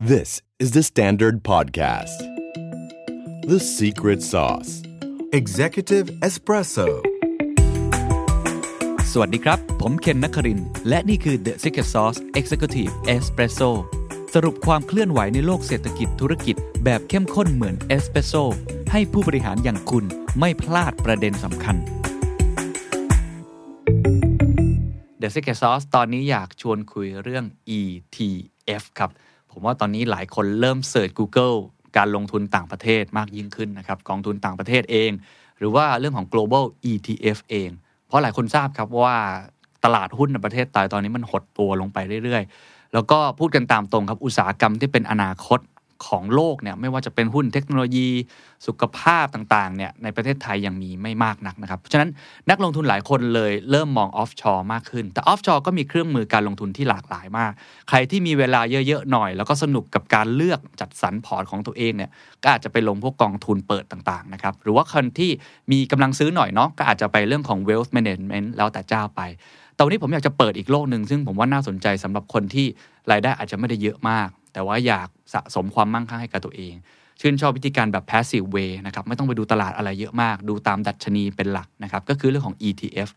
This is the Standard Podcast. The Secret Sauce Executive Espresso. สวัสดีครับ ผมเคนนักคริน และนี่คือ The Secret Sauce Executive Espresso สรุปความเคลื่อนไหวในโลกเศรษฐกิจธุรกิจแบบเข้มข้นเหมือนเอสเปรสโซให้ผู้บริหารอย่างคุณไม่พลาดประเด็นสำคัญ The Secret Sauce ตอนนี้อยากชวนคุยเรื่อง ETF ครับ ผมว่าตอนนี้หลายคนเริ่มเสิร์ช Google การลงทุนต่างประเทศมากยิ่งขึ้นนะครับกองทุนต่างประเทศเอง หรือว่าเรื่องของ global ETF เอง เพราะหลายคนทราบครับว่าตลาดหุ้นในประเทศไทยตอนนี้มันหดตัวลงไปเรื่อยๆ แล้วก็พูดกันตามตรงครับอุตสาหกรรมที่เป็นอนาคต ของโลกเนี่ยไม่ว่าจะเป็นหุ้นเทคโนโลยีสุขภาพต่างๆเนี่ยในประเทศไทยยังมีไม่มากนักนะครับ เพราะฉะนั้นนักลงทุนหลายคนเลยเริ่มมอง offshore มากขึ้น แต่ offshore ก็มีเครื่องมือการลงทุนที่หลากหลายมาก ใครที่มีเวลาเยอะๆหน่อย แล้วก็สนุกกับการเลือกจัดสรรพอร์ตของตัวเองเนี่ยก็อาจจะไปลงพวกกองทุนเปิดต่างๆนะครับหรือว่าคนที่มีกำลังซื้อหน่อยเนาะก็อาจจะไปเรื่องของ wealth management แล้วแต่เจ้าไปแต่วันนี้ผมอยากจะเปิดอีกโลกหนึ่งซึ่งผมว่าน่าสนใจสำหรับคนที่รายได้อาจจะไม่ได้เยอะมาก แต่ว่าอยากสะสมความมั่งคั่งให้กับตัวเอง ชื่นชอบวิธีการแบบ passive way นะครับ ไม่ต้องไปดูตลาดอะไรเยอะมาก ดูตามดัชนีเป็นหลักนะครับ ก็คือเรื่องของ ETF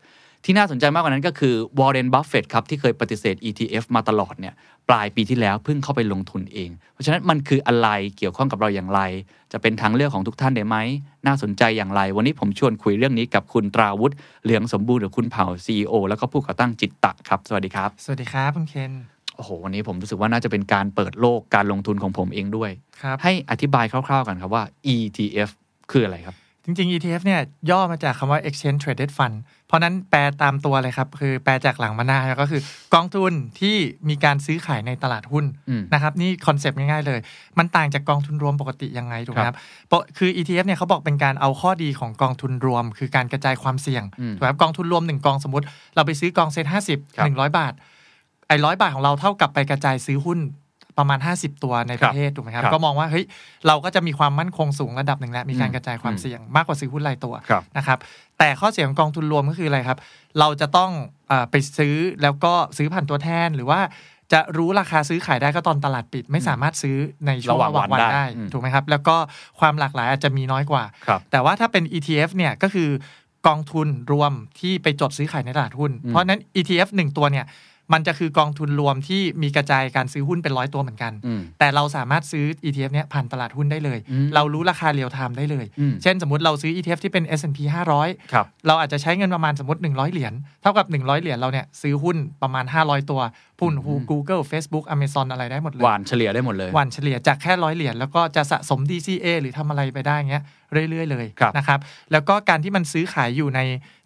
ที่น่าสนใจมากกว่านั้นก็คือ Warren Buffett ครับ ที่เคยปฏิเสธ ETF มาตลอดเนี่ยปลายปีที่แล้วเพิ่งเข้าไปลงทุนเอง เพราะฉะนั้นมันคืออะไรเกี่ยวข้องกับเราอย่างไร จะเป็นทางเลือกของทุกท่านได้ไหม น่าสนใจอย่างไร วันนี้ผมชวนคุยเรื่องนี้กับคุณตราวุฒิเหลืองสมบูรณ์หรือคุณเผ่า CEO แล้วก็ผู้ก่อตั้งจิตตะครับ สวัสดีครับ สวัสดีครับคุณเคน อ้โหวันนี้ผมรู้สึกว่าน่าจะเป็นการเปิดโลกการลงทุนของผมเองด้วยครับให้อธิบายคร่าวๆกันครับว่า ETF คืออะไรครับ จริงๆ ETF เนี่ยย่อมาจากคำว่า Exchange Traded Fund เพราะนั้นแปลตามตัวเลยครับ คือแปลจากหลังมาหน้าก็คือกองทุนที่มีการซื้อขายในตลาดหุ้นอืมนะครับนี่ concept ง่ายๆเลย มันต่างจากกองทุนรวมปกติยังไงถูกไหมครับปกคือ ETF เนี่ยเขาบอกเป็นการเอาข้อดีของกองทุนรวม คือการกระจายความเสี่ยงอืมถูกไหมครับกองทุนรวมหนึ่งกองสมมติ เราไปซื้อกองเซ็ตห้าสิบครับหนึ่งร้อยบาท ไอ้ร้อยบาทของเราเท่ากับไปกระจายซื้อหุ้นประมาณ 50 ตัวในประเทศถูกไหมครับครับก็มองว่าเฮ้ยเราก็จะมีความมั่นคงสูงระดับหนึ่งแล้วมีการอืมกระจายความอืมเสี่ยงมากกว่าซื้อหุ้นรายตัวครับนะครับ แต่ข้อเสียของกองทุนรวมก็คืออะไรครับ เราจะต้องอาไปซื้อแล้วก็ซื้อผ่านตัวแทนหรือว่าจะรู้ราคาซื้อขายได้ก็ตอนตลาดปิด ไม่สามารถซื้อในช่วงระระหหว่าว่างงวัวันนได้ได้อืมถูกไหมครับ แล้วก็ความหลากหลายอาจจะมีน้อยกว่าครับแต่ว่าถ้าเป็น ETF เนี่ยก็คือกองทุนรวมที่ไปจดซื้อขายในตลาดหุ้นอืมเพราะฉะนั้น ETF หนึ่งตัวเนี่ย มันจะคือกองทุนรวมที่มีกระจายการซื้อหุ้นเป็นร้อยตัวเหมือนกันอืมแต่เราสามารถซื้อ ETF เนี่ยผ่านตลาดหุ้นได้เลยอืมเรารู้ราคาเรียลไทม์ได้เลยอืมเช่นสมมติเราซื้อ ETF ที่เป็น S&P 500ครับเราอาจจะใช้เงินประมาณสมมติ 100 เหรียญ เท่ากับ 100 เหรียญเราเนี่ยซื้อหุ้นประมาณ 500 ตัว หุ้นอืม Google Facebook Amazon อะไรได้หมดเลยหวานเฉลี่ยได้หมดเลยวันเฉลี่ยจากแค่ร้อยเหรียญแล้วก็จะสะสม DCA หรือทำอะไรไปได้เงี้ยเรื่อยๆเลยครับนะครับแล้วก็การที่มันซื้อขายอยู่ใน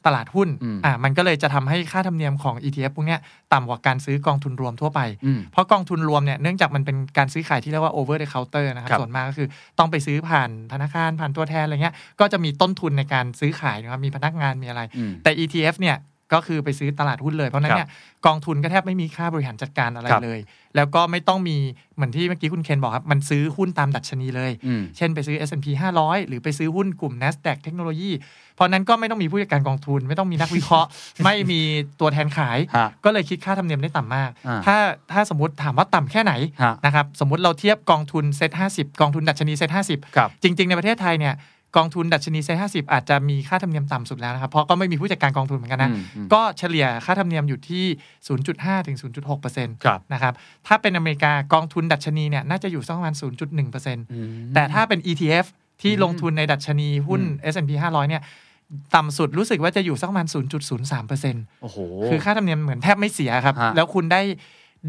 ตลาดหุ้นอืมอ่ามันก็เลยจะทำให้ค่าธรรมเนียมของ ETF พวกเนี้ยต่ำกว่าการซื้อกองทุนรวมทั่วไปอืมเพราะกองทุนรวมเนี่ยเนื่องจากมันเป็นการซื้อขายที่เรียกว่า over the counter นะครับครับส่วนมากก็คือต้องไปซื้อผ่านธนาคารผ่านตัวแทนอะไรเงี้ยก็จะมีต้นทุนในการซื้อขายนะครับมีพนักงานมีอะไรอืมแต่ ETF เนี่ย ก็คือไปซื้อตลาดหุ้นเลยเพราะฉะนั้นเนี่ยกองทุนก็แทบไม่มีค่าบริหารจัดการอะไรครับเลย แล้วก็ไม่ต้องมีเหมือนที่เมื่อกี้คุณเคนบอกครับ มันซื้อหุ้นตามดัชนีเลยอืมเช่นไปซื้อ S&P 500 หรือไปซื้อหุ้นกลุ่ม NASDAQ เทคโนโลยีเพราะนั้นก็ไม่ต้องมีผู้จัดการกองทุน ไม่ต้องมีนักวิเคราะห์ ไม่มีตัวแทนขายฮะก็เลยคิดค่าธรรมเนียมได้ต่ำมากอ่าถ้าถ้าสมมติถามว่าต่ำแค่ไหนฮะนะครับสมมติเราเทียบกองทุนเซ็ต50กองทุนดัชนีเซ็ต50ครับจริง ๆ ในประเทศไทยเนี่ย กองทุนดัชนีเซ็ต50อาจจะมีค่าธรรมเนียมต่ำสุดแล้วนะครับ เพราะก็ไม่มีผู้จัดการกองทุนเหมือนกันนะอืมอืมก็เฉลี่ยค่าธรรมเนียมอยู่ที่ 0.5 ถึง 0.6เปอร์เซ็นต์ครับนะครับ ถ้าเป็นอเมริกากองทุนดัชนีเนี่ยน่าจะอยู่สักประมาณ 0.1เปอร์เซ็นต์อืมแต่ถ้าเป็น ETF ที่อืมลงทุนในดัชนีหุ้นอืม S&P 500 เนี่ยต่ำสุดรู้สึกว่าจะอยู่สักประมาณ 0.03เปอร์เซ็นต์โอ้โห คือค่าธรรมเนียมเหมือนแทบไม่เสียครับฮะแล้วคุณได้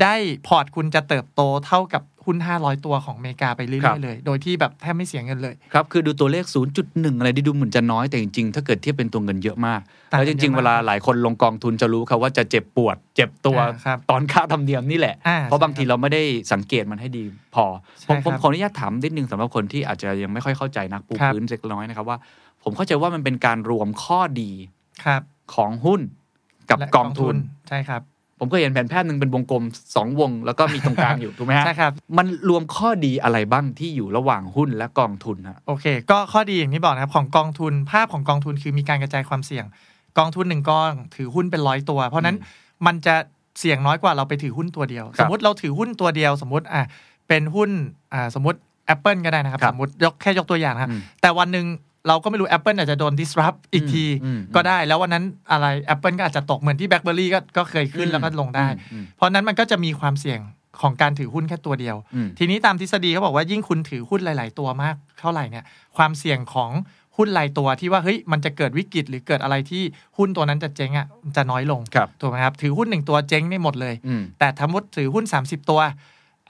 ได้พอร์ตคุณจะเติบโตเท่ากับหุ้น 500 ตัวของอเมริกาไปเรื่อยๆครับเลย โดยที่แบบแทบไม่เสียเงินเลย ครับ คือดูตัวเลข 0.1 อะไรที่ดูเหมือนจะน้อยแต่จริงๆ ถ้าเกิดเทียบเป็นตัวเงินเยอะมากต่างกันแล้วจริงๆเยอะมากเวลาหลายคนลงกองทุนจะรู้ครับว่าจะเจ็บปวด เจ็บตัวอ่าครับตอนค่าธรรมเนียมนี่แหละอ่าเพราะบางทีใช่เราไม่ได้สังเกตมันให้ดีพอใช่ผมผมครับขออนุญาตถามนิดนึงสำหรับคนที่อาจจะยังไม่ค่อยเข้าใจนักปูครับพื้นเล็กน้อยนะครับว่า ผมเข้าใจว่ามันเป็นการรวมข้อดีครับของหุ้นกับและกองทุนใช่ครับ ผมก็เห็นแผนแพทย์หนึ่งเป็นวงกลมสองวง แล้วก็มีตรงกลางอยู่ถูกไหมฮะใช่ครับ มันรวมข้อดีอะไรบ้างที่อยู่ระหว่างหุ้นและกองทุนฮะโอเค ก็ข้อดีอย่างที่บอกนะครับของกองทุน ภาพของกองทุนคือมีการกระจายความเสี่ยง กองทุนหนึ่งกองถือหุ้นเป็นร้อยตัว เพราะฉะนั้นมันจะเสี่ยงน้อยกว่าเราไปถือหุ้นตัวเดียวครับสมมติเราถือหุ้นตัวเดียว สมมติอะเป็นหุ้นอ่าสมมติ Apple ก็ได้นะครับครับสมมติยกแค่ยกตัวอย่างนะครับอืมแต่วันหนึ่ง เราก็ไม่รู้ Apple อาจจะโดน disrupt อีกทีอืมก็ได้แล้ววันนั้นอะไร Apple ก็อาจจะตกเหมือนที่ BlackBerry ก็ก็เคยขึ้นอืมแล้วก็ลงได้อืมเพราะนั้นมันก็จะมีความเสี่ยงของการถือหุ้นแค่ตัวเดียวอืมทีนี้ตามทฤษฎีเขาบอกว่ายิ่งคุณถือหุ้นหลาย ๆ ตัวมากเท่าไหร่เนี่ยความเสี่ยงของหุ้นรายตัวที่ว่าเฮ้ยมันจะเกิดวิกฤตหรือเกิดอะไรที่หุ้นตัวนั้นจะเจ๊งอะมันจะน้อยลงครับถูกไหมครับถือหุ้นหนึ่งตัวเจ๊งไม่หมดเลยอืมแต่ทั้งหมดถือหุ้น 30 ตัว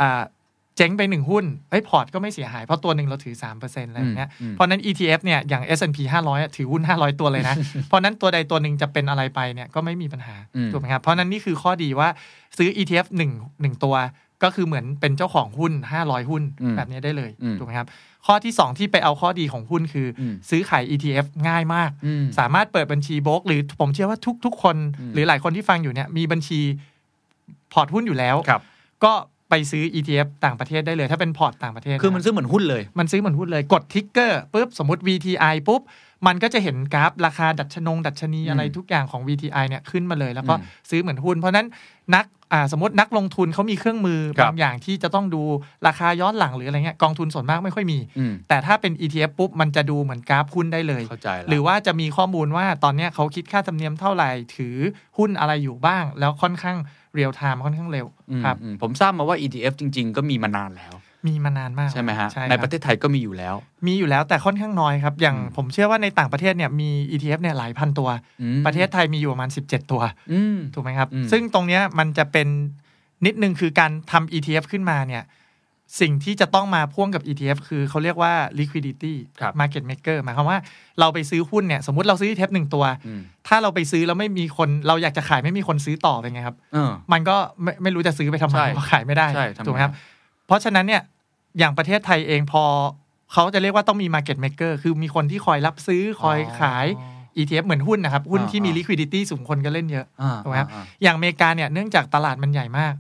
อ่าเจ๊งไปหนึ่งหุ้นเอ้ยพอร์ตก็ไม่เสียหาย เพราะตัวหนึ่งเราถือ 3%อะไรอย่างเงี้ยอืมเพราะนั้น ETF เนี่ย อย่าง S&P 500อะถือหุ้น 500 ตัวเลยนะ เพราะนั้นตัวใดตัวหนึ่งจะเป็นอะไรไปเนี่ย ก็ไม่มีปัญหาอืมถูกไหมครับ เพราะนั้นนี่คือข้อดีว่าซื้อ ETF 1งหนึ่งตัว ก็คือเหมือนเป็นเจ้าของหุ้น 500 หุ้นอืมแบบนี้ได้เลยอืมถูกไหมครับ ข้อที่ 2 ที่ไปเอาข้อดีของหุ้นคืออมซื้อขาย ETF ง่ายมากอืมสามารถเปิดบัญชีโบรกหรือผมเชื่อว่าทุกๆคนอืมหรือหลายคนที่ฟังอยู่เนี่ยมีบัญชีพอร์ตหุ้นอยู่แล้วครับก็ ไปซื้อ ETF ต่างประเทศได้เลย ถ้าเป็นพอร์ตต่างประเทศคือมันนะซื้อเหมือนหุ้นเลย มันซื้อเหมือนหุ้นเลยกด ticker ปุ๊บสมมติ VTI ปุ๊บ มันก็จะเห็นกราฟราคาดัชนี ดัชนีอืมอะไรทุกอย่างของ VTI เนี่ยขึ้นมาเลย แล้วก็อืมซื้อเหมือนหุ้น เพราะฉะนั้นนักอ่าสมมตินักลงทุนเขามีเครื่องมือครับบางอย่างที่จะต้องดูราคาย้อนหลังหรืออะไรเงี้ยกองทุนส่วนมากไม่ค่อยมีอืมแต่ถ้าเป็น ETF ปุ๊บมันจะดูเหมือนกราฟหุ้นได้เลยเข้าใจแล้วหรือว่าจะมีข้อมูลว่าตอนเนี้ยเขาคิดค่าธรรมเนียมเท่าไหร่ถือหุ้นอะไรอยู่บ้าง แล้วค่อนข้าง real-time ค่อนข้างเร็วอืมครับอืมผมทราบมาว่า ETF จริง ๆ ก็มีมานานแล้ว มีมานานมากใช่ไหมฮะใช่ครับระเทศไทยก็มีอยู่แล้ว มีอยู่แล้วแต่ค่อนข้างน้อยครับ อย่างอืมผมเชื่อว่าในต่างประเทศเนี่ยมี ETF เนี่ยหลายพันตัวอืมประเทศไทยมีอยู่ประมาณ 17 ตัวอืมถูกไหมครับอืมซึ่งตรงเนี้ยมันจะเป็นนิดนึงคือการทำ ETF ขึ้นมาเนี่ย สิ่งที่จะต้องมาพ่วงกับ ETF คือเขาเรียกว่า liquidity ครับ market maker หมายความว่าเราไปซื้อหุ้นเนี่ย สมมติเราซื้อ ETF หนึ่งตัวอืมถ้าเราไปซื้อแล้วไม่มีคนเราอยากจะขายไม่มีคนซื้อต่อเป็นไงครับเออมันก็ไม่ไม่รู้จะซื้อไปทำไมใช่เพราะขายไม่ได้ใช่ทำไมถูกไหมครับ เพราะฉะนั้นเนี่ยอย่างประเทศไทยเองพอเขาจะเรียกว่าต้องมี market maker คือมีคนที่คอยรับซื้อคอยขาย ETF เหมือนหุ้นนะครับ หุ้นที่มีอ่า liquidity สูงคนก็เล่นเยอะอ่าถูกไหมครับอ่าอย่างอเมริกาเนี่ยเนื่องจากตลาดมันใหญ่มาก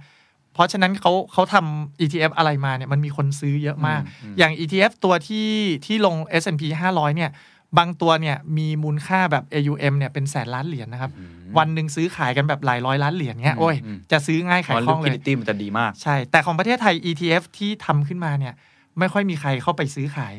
เพราะฉะนั้นเขาเขาทำ ETF อะไรมาเนี่ยมันมีคนซื้อเยอะมากอืมอืมอย่าง ETF ตัวที่ที่ลง S&P 500 เนี่ย บางตัวเนี่ยมีมูลค่าแบบ AUM เนี่ยเป็นแสนล้านเหรียญนะครับอืมวันหนึ่งซื้อขายกันแบบหลายร้อยล้านเหรียญเงี้ยอืมโอ้ยอืมจะซื้อง่ายขายอ๋อคล่องเลย liquidity มันจะดีมากใช่ แต่ของประเทศไทย ETF ที่ทำขึ้นมาเนี่ย ไม่ค่อยมีใครเข้าไปซื้อขาย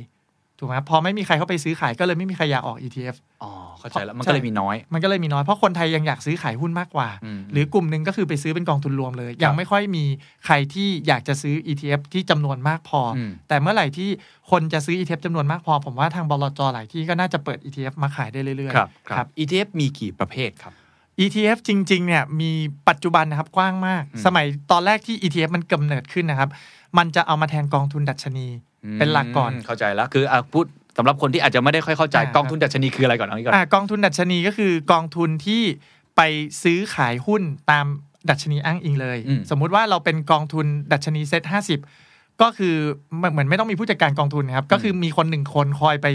ถูกไหมครับพอไม่มีใครเข้าไปซื้อขายก็เลยไม่มีใครอยากออก ETF อ๋อเข้าใจแล้วมันก็เลยมีน้อย มันก็เลยมีน้อยเพราะคนไทยยังอยากซื้อขายหุ้นมากกว่าอืมหรือกลุ่มหนึ่งก็คือไปซื้อเป็นกองทุนรวมเลย ยังไม่ค่อยมีใครที่อยากจะซื้อ ETF ที่จำนวนมากพออมแต่เมื่อไหร่ที่คนจะซื้อ ETF จำนวนมากพอ ผมว่าทางบลจหลายที่ก็น่าจะเปิด ETF มาขายได้เรื่อยครับๆครับ ETF มีกี่ประเภทครับ ETF จริงๆเนี่ยมีปัจจุบันนะครับกว้างมากอืมสมัยตอนแรกที่ ETF มันกำเนิดขึ้นนะครับ มันจะเอามาแทนกองทุนดัชนี เป็นหลักก่อนเข้าใจแล้วคืออะพูดสำหรับคนที่อาจจะไม่ได้ค่อยเข้าใจอ่ากองทุนดัชนีคืออะไรก่อนเอางี้ก่อนอ่ากองทุนดัชนีก็คือกองทุนที่ไปซื้อขายหุ้นตามดัชนีอ้างอิงเลยอืมสมมุติว่าเราเป็นกองทุนดัชนีเซ็ตห้าสิบ ก็คือเหมือนไม่ต้องมีผู้จัดการกองทุนนะครับ ก็คือมีคนหนึ่งคนคอยไป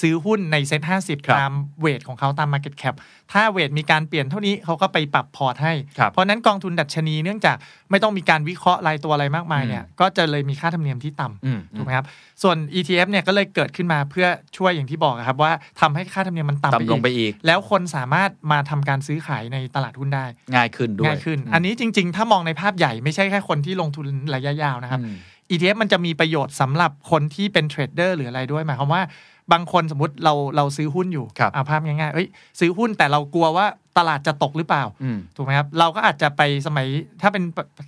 ซื้อหุ้นในเซ็ตห้าสิบครับตาม weight ของเขาตาม Market Cap ถ้า weight มีการเปลี่ยนเท่านี้เขาก็ไปปรับพอร์ตให้ครับเพราะฉะนั้นกองทุนดัชนีเนื่องจากไม่ต้องมีการวิเคราะห์รายตัวอะไรมากมายเนี่ยก็จะเลยมีค่าธรรมเนียมที่ต่ำอืมถูกไหมครับส่วน ETF เนี่ยก็เลยเกิดขึ้นมาเพื่อช่วยอย่างที่บอกอะครับว่าทำให้ค่าธรรมเนียมมันต่ำต่ำลงไปอีก แล้วคนสามารถมาทำการซื้อขายในตลาดหุ้นได้ ง่ายขึ้นด้วยง่ายขึ้น อันนี้จริง ๆ ถ้ามองในภาพใหญ่ไม่ใช่แค่คนที่ลงทุนระยะยาวนะครับอืม ETF มันจะมีประโยชน์สำหรับคนที่เป็นเทรดเดอร์หรืออะไรด้วยหมายความว่าบางคนสมมติเราเราซื้อหุ้นอยู่ครับเอาภาพง่ายๆเอ้ยซื้อหุ้นแต่เรากลัวว่าตลาดจะตกหรือเปล่าอืมถูกไหมครับ เราก็อาจจะไปสมัยถ้าเป็น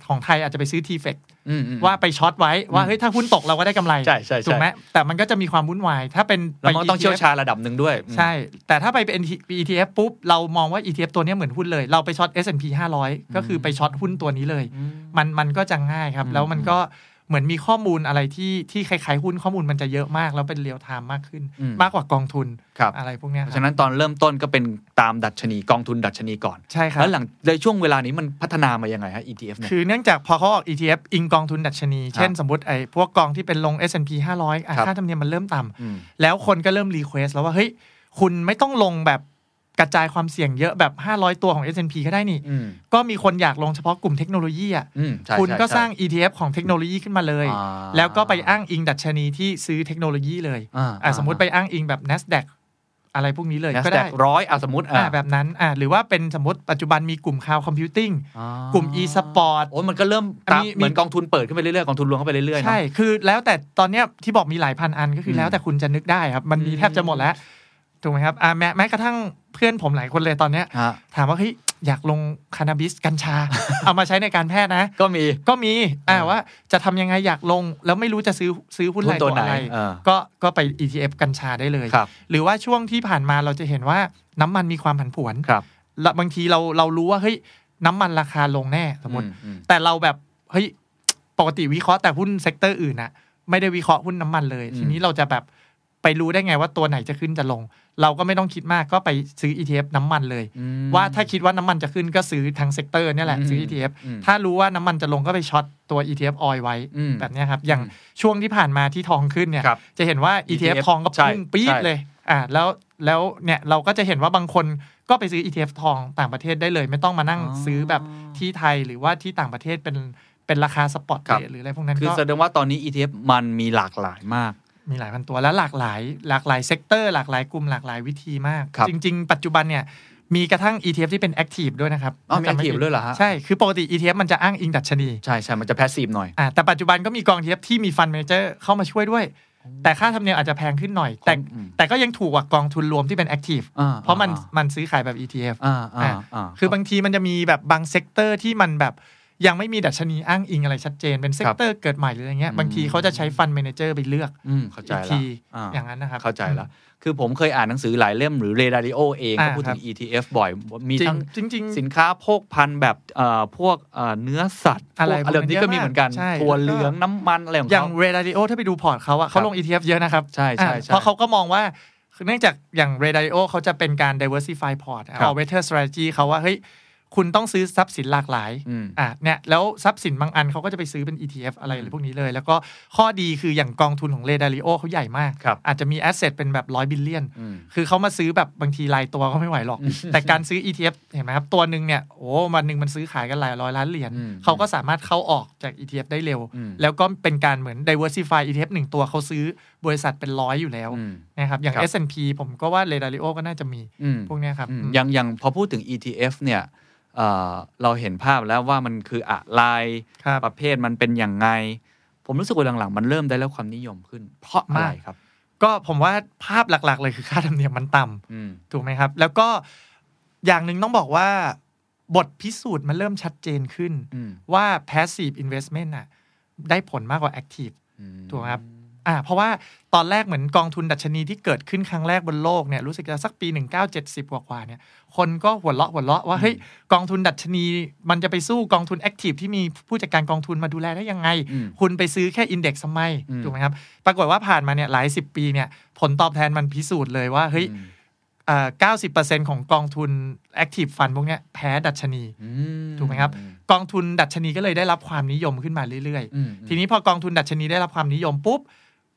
ของไทยอาจจะไปซื้อ t f e c อืมอืมว่าไปช็อตไว้ว่าเฮ้ยถ้าหุ้นตกเราก็ได้กำไรใช่ใช่ใช่ถูกไหมแต่มันก็จะมีความวุ่นวาย ถ้าเป็นแล้วมันไปต้องเชี่ยว ETF ชาญระดับหนึ่งด้วย ใช่ แต่ถ้าไปเป็น ETF ปุ๊บ เรามองว่า ETF ตัวเนี้ยเหมือนหุ้นเลย เราไปช็อต S&P 500 ก็คือไป short หุ้นตัวนี้เลยอืมมันมันก็จะง่ายครับอืมแล้วมันก็ เหมือนมีข้อมูลอะไรที่ที่คล้ายๆหุ้นข้อมูลมันจะเยอะมาก แล้วเป็น real-time มากขึ้นอืมมากกว่ากองทุนครับอะไรพวกเนี้ยครับเพราะฉะนั้นตอนเริ่มต้นก็เป็นตามดัชนีกองทุนดัชนีก่อนใช่ครับแล้วหลังในช่วงเวลานี้มันพัฒนามายังไงฮะ ETF เนี่ยคือเนื่องจากพอเขาออก ETF อิงกองทุนดัชนี เช่นสมมติไอ้พวกกองที่เป็นลง S&P 500อะครับค่าธรรมเนียมมันเริ่มต่ำอืมแล้วคนก็เริ่ม request แล้วว่าเฮ้ยคุณไม่ต้องลงแบบ กระจายความเสี่ยงเยอะแบบ 500 ตัวของ S&P ก็ได้นี่อืมก็มีคนอยากลงเฉพาะกลุ่มเทคโนโลยีอะอืมใช่คุณใช่ก็ใช่สร้าง ETF ของเทคโนโลยีขึ้นมาเลยอ่าแล้วก็ไปอ้างอิงดัชนีที่ซื้อเทคโนโลยีเลยอ่าอะสมมุติไปอ้างอิงแบบ NASDAQ อะไรพวกนี้เลยนะก็แต่ได้ร้อยอะสมมติอ่าแบบนั้นอ่าหรือว่าเป็นสมมติปัจจุบันมีกลุ่ม cloud computing กลุ่ม e-sport โอ้ยมันก็เริ่มตามมีเหมือนกองทุนเปิดขึ้นไปเรื่อยๆ กองทุนรวมเข้าไปเรื่อยๆเนอะใช่ คือแล้วแต่ตอนเนี้ยที่บอกมีหลายพันอันก็คืออมแล้วแต่คุณจะนึกได้ครับ มันมีอืมแทบจะหมดแล้วถูกไหมครับอ่าแม้แม้กระทั่ง เพื่อนผมหลายคนเลยตอนเนี้ยฮะถามว่าเฮ้ยอยากลงคานาบิสกัญชา เอามาใช้ในการแพทย์นะ ก็มีก็มีอ่าอ่าว่าจะทำยังไงอยากลง แล้วไม่รู้จะซื้อซื้อหุ้นหุ้อะไรนตัวตัวอะไรไหนเออก็ก็ไป ETF กัญชาได้เลยครับหรือว่าช่วงที่ผ่านมาเราจะเห็นว่าน้ำมันมีความผันผวนครับแล้วบางทีเราเรารู้ว่าเฮ้ยน้ำมันราคาลงแน่สมมติอือืมแต่เราแบบเฮ้ยปกติวิเคราะห์แต่หุ้น sector อื่นนะไม่ได้วิเคราะห์หุ้นน้ำมันเลยอืมทีนี้เราจะแบบ ไปรู้ได้ไงว่าตัวไหนจะขึ้นจะลง เราก็ไม่ต้องคิดมากก็ไปซื้อ ETF น้ำมันเลยอืมว่าถ้าคิดว่าน้ำมันจะขึ้นก็ซื้อทาง sector เนี่ยแหละอืมซื้อ ETF อืมถ้ารู้ว่าน้ำมันจะลงก็ไปช็อตตัว ETF ออยไว้อืมแบบเนี้ยครับ อย่างอืมช่วงที่ผ่านมาที่ทองขึ้นเนี่ยครับจะเห็นว่า ETF ETF ทองก็พุ่งใช่ปี๊ดใช่เลยอ่าแล้วแล้วเนี่ยเราก็จะเห็นว่าบางคนก็ไปซื้อ ETF ทองต่างประเทศได้เลย ไม่ต้องมานั่งซื้อแบบที่ไทยหรือว่าที่ต่างประเทศเป็นเป็นราคา spot ครับ rate หรืออะไรพวกนั้นคือก็แสดงว่าตอนนี้ ETF มันมีหลากหลายมาก มีหลายพันตัวและหลากหลาย หลากหลาย sector หลากหลายกลุ่มหลากหลายวิธีมากครับจริง ๆ ปัจจุบันเนี่ยมีกระทั่ง ETF ที่เป็น Active ด้วยนะครับอ๋อมีถ้าจำไ active ด้วยเหรอฮะ ใช่ คือปกติ ETF มันจะอ้างอิงดัชนี ใช่ใช่มันจะ passive หน่อยอ่าแต่ปัจจุบันก็มีกอง ETF ที่มี fund manager เข้ามาช่วยด้วย แต่ค่าธรรมเนียมอาจจะแพงขึ้นหน่อย แต่อืมแต่ก็ยังถูกกว่ากองทุนรวมที่เป็น Active อ่เพราะมันอ่มันซื้อขายแบบ ETF อ่าอ่าอ่าคือบางทีมันจะมีแบบบาง sector ที่มันแบบ ยังไม่มีดัชนีอ้างอิงอะไรชัดเจน เป็น sector เกิดใหม่หรืออะไรเงี้ยอืมบางทีเขาจะใช้ fund manager ไปเลือกอืมเข้าใจอีกละทีอ่าอย่างนั้นนะครับ เข้าใจแล้ว คือผมเคยอ่านหนังสือหลายเล่มหรือเรย์ ดาลิโอเองก็อ่าพูดถึงครับ ETF บ่อย มีทั้งจริงจริงๆสินค้าโภคภัณฑ์แบบเอ่อพวกเอ่อเนื้อสัตว์อะไรพวกอะไรแบบนี้ก็มีเหมือนกันใช่ถั่วแล้วก็เหลืองน้ำมันอะไรของอย่างเขาเรย์ ดาลิโอถ้าไปดูพอร์ตเขาอะเขาลง ETF เยอะนะครับใช่ใช่อ่าใช่เพราะเขาก็มองว่าคือเนื่องจากอย่างเรย์ ดาลิโอเขาจะเป็นการ diversify port ครับเอา better strategy เขาว่าเฮ้ย คุณต้องซื้อทรัพย์สินหลากหลายอืมอะเนี่ยแล้วทรัพย์สินบางอันเขาก็จะไปซื้อเป็น ETF อะไรหรือพวกนี้เลย แล้วก็ข้อดีคืออย่างกองทุนของเรย์ ดาลิโอเขาใหญ่มากครับอาจจะมี asset เป็นแบบร้อย billion อืมคือเขามาซื้อแบบบางทีรายตัวก็ไม่ไหวหรอก แต่การซื้อ ETF เห็นไหมครับตัวหนึ่งเนี่ยโอ้วันหนึ่งมันซื้อขายกันหลายร้อยล้านเหรียญอืมเขาก็สามารถเข้าออกจาก ETF ได้เร็วอืมแล้วก็เป็นการเหมือน diversify ETF หนึ่งตัวเขาซื้อบริษัทเป็นร้อยอยู่แล้วอืมนะครับอย่างครับ S&P ผมก็ว่าเรดาริโอก็น่าจะมีอืมพวกเนี้ยครับอืมอืมอย่างอย่างพอพูดถึง ETF เนี่ย เอ่อเราเห็นภาพแล้วว่ามันคืออะไรครับประเภทมันเป็นอย่างไง ผมรู้สึกว่าหลังๆ มันเริ่มได้แล้วความนิยมขึ้น เพราะอะไรมากครับ ก็ผมว่าภาพหลัก ๆ เลยคือค่าธรรมเนียมมันต่ำอืมถูกไหมครับ แล้วก็อย่างหนึ่งต้องบอกว่า บทพิสูจน์มันเริ่มชัดเจนขึ้นอืมว่า passive investment น่ะได้ผลมากกว่า active อืมถูกไหมครับ อ่าเพราะว่าตอนแรกเหมือนกองทุนดัชนีที่เกิดขึ้นครั้งแรกบนโลกเนี่ยรู้สึกจะสักปี 1970 กว่าๆเนี่ยคนก็หัวเราะหัวเราะว่าเฮ้ยกองทุนดัชนีมันจะไปสู้กองทุน active ที่มีผู้จัดการกองทุนมาดูแลได้ยังไงอืมคุณไปซื้อแค่อินเด็กซ์ทำไมอืมถูกไหมครับ ปรากฏว่าผ่านมาเนี่ยหลายสิบปีเนี่ยผลตอบแทนมันพิสูจน์เลยว่าเฮ้ยอืมอ่า90%ของกองทุน active fund พวกเนี้ยแพ้ดัชนีอืถูกไหมครับ กองทุนดัชนีก็เลยได้รับความนิยมขึ้นมาเรื่อยอืมๆทีนี้พอกองทุนดัชนีได้รับความนิยมปุ๊บ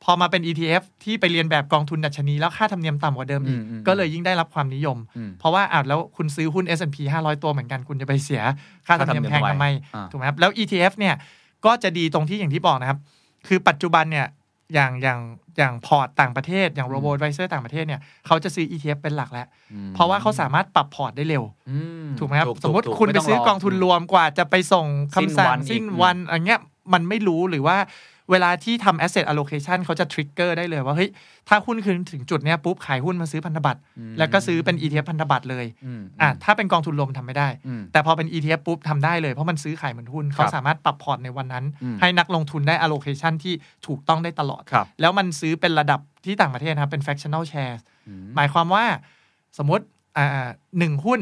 พอมาเป็น ETF ที่ไปเรียนแบบกองทุนดัชนี แล้วค่าธรรมเนียมต่ำกว่าเดิมอีกอืมอืมก็เลยยิ่งได้รับความนิยมอืมเพราะว่าอ่าแล้วคุณซื้อหุ้น S&P 500 ตัวเหมือนกันคุณจะไปเสียค่าธรรมเนียมแพงทำไมอ่าถูกไหมครับแล้ว ETF เนี่ยก็จะดีตรงที่อย่างที่บอกนะครับ คือปัจจุบันเนี่ยอย่างอย่างอย่างพอร์ตต่างประเทศ อย่าง robo advisor ต่างประเทศเนี่ยเขาจะซื้อ ETF เป็นหลักแล้วอืมเพราะว่าเขาสามารถปรับพอร์ตได้เร็วอืถูกไหมครับถูสมมติถูกคุณไปต้ซื้อกองทุนรวมกว่าจะไปส่งคำสั่งสิ้สิ้นนวัวันนอันเงี้ยมันไม่รู้หรือว่า เวลาที่ทำ asset allocation เขาจะ trigger ได้เลยว่าเฮ้ยถ้าหุ้นคืนถึงจุดเนี้ยปุ๊บขายหุ้นมาซื้อพันธบัตรอืมแล้วก็ซื้อเป็น ETF พันธบัตรเลยอืมอะถ้าเป็นกองทุนรวมทำไม่ได้อืมแต่พอเป็น ETF ปุ๊บทำได้เลยเพราะมันซื้อขายเหมือนหุ้นเขาสามารถปรับพอร์ตในวันนั้นอืมให้นักลงทุนได้ allocation ที่ถูกต้องได้ตลอดครับแล้วมันซื้อเป็นระดับที่ต่างประเทศนะครับเป็น fractional shares อืมหมายความว่าสมมติอ่าหนึ่งหุ้น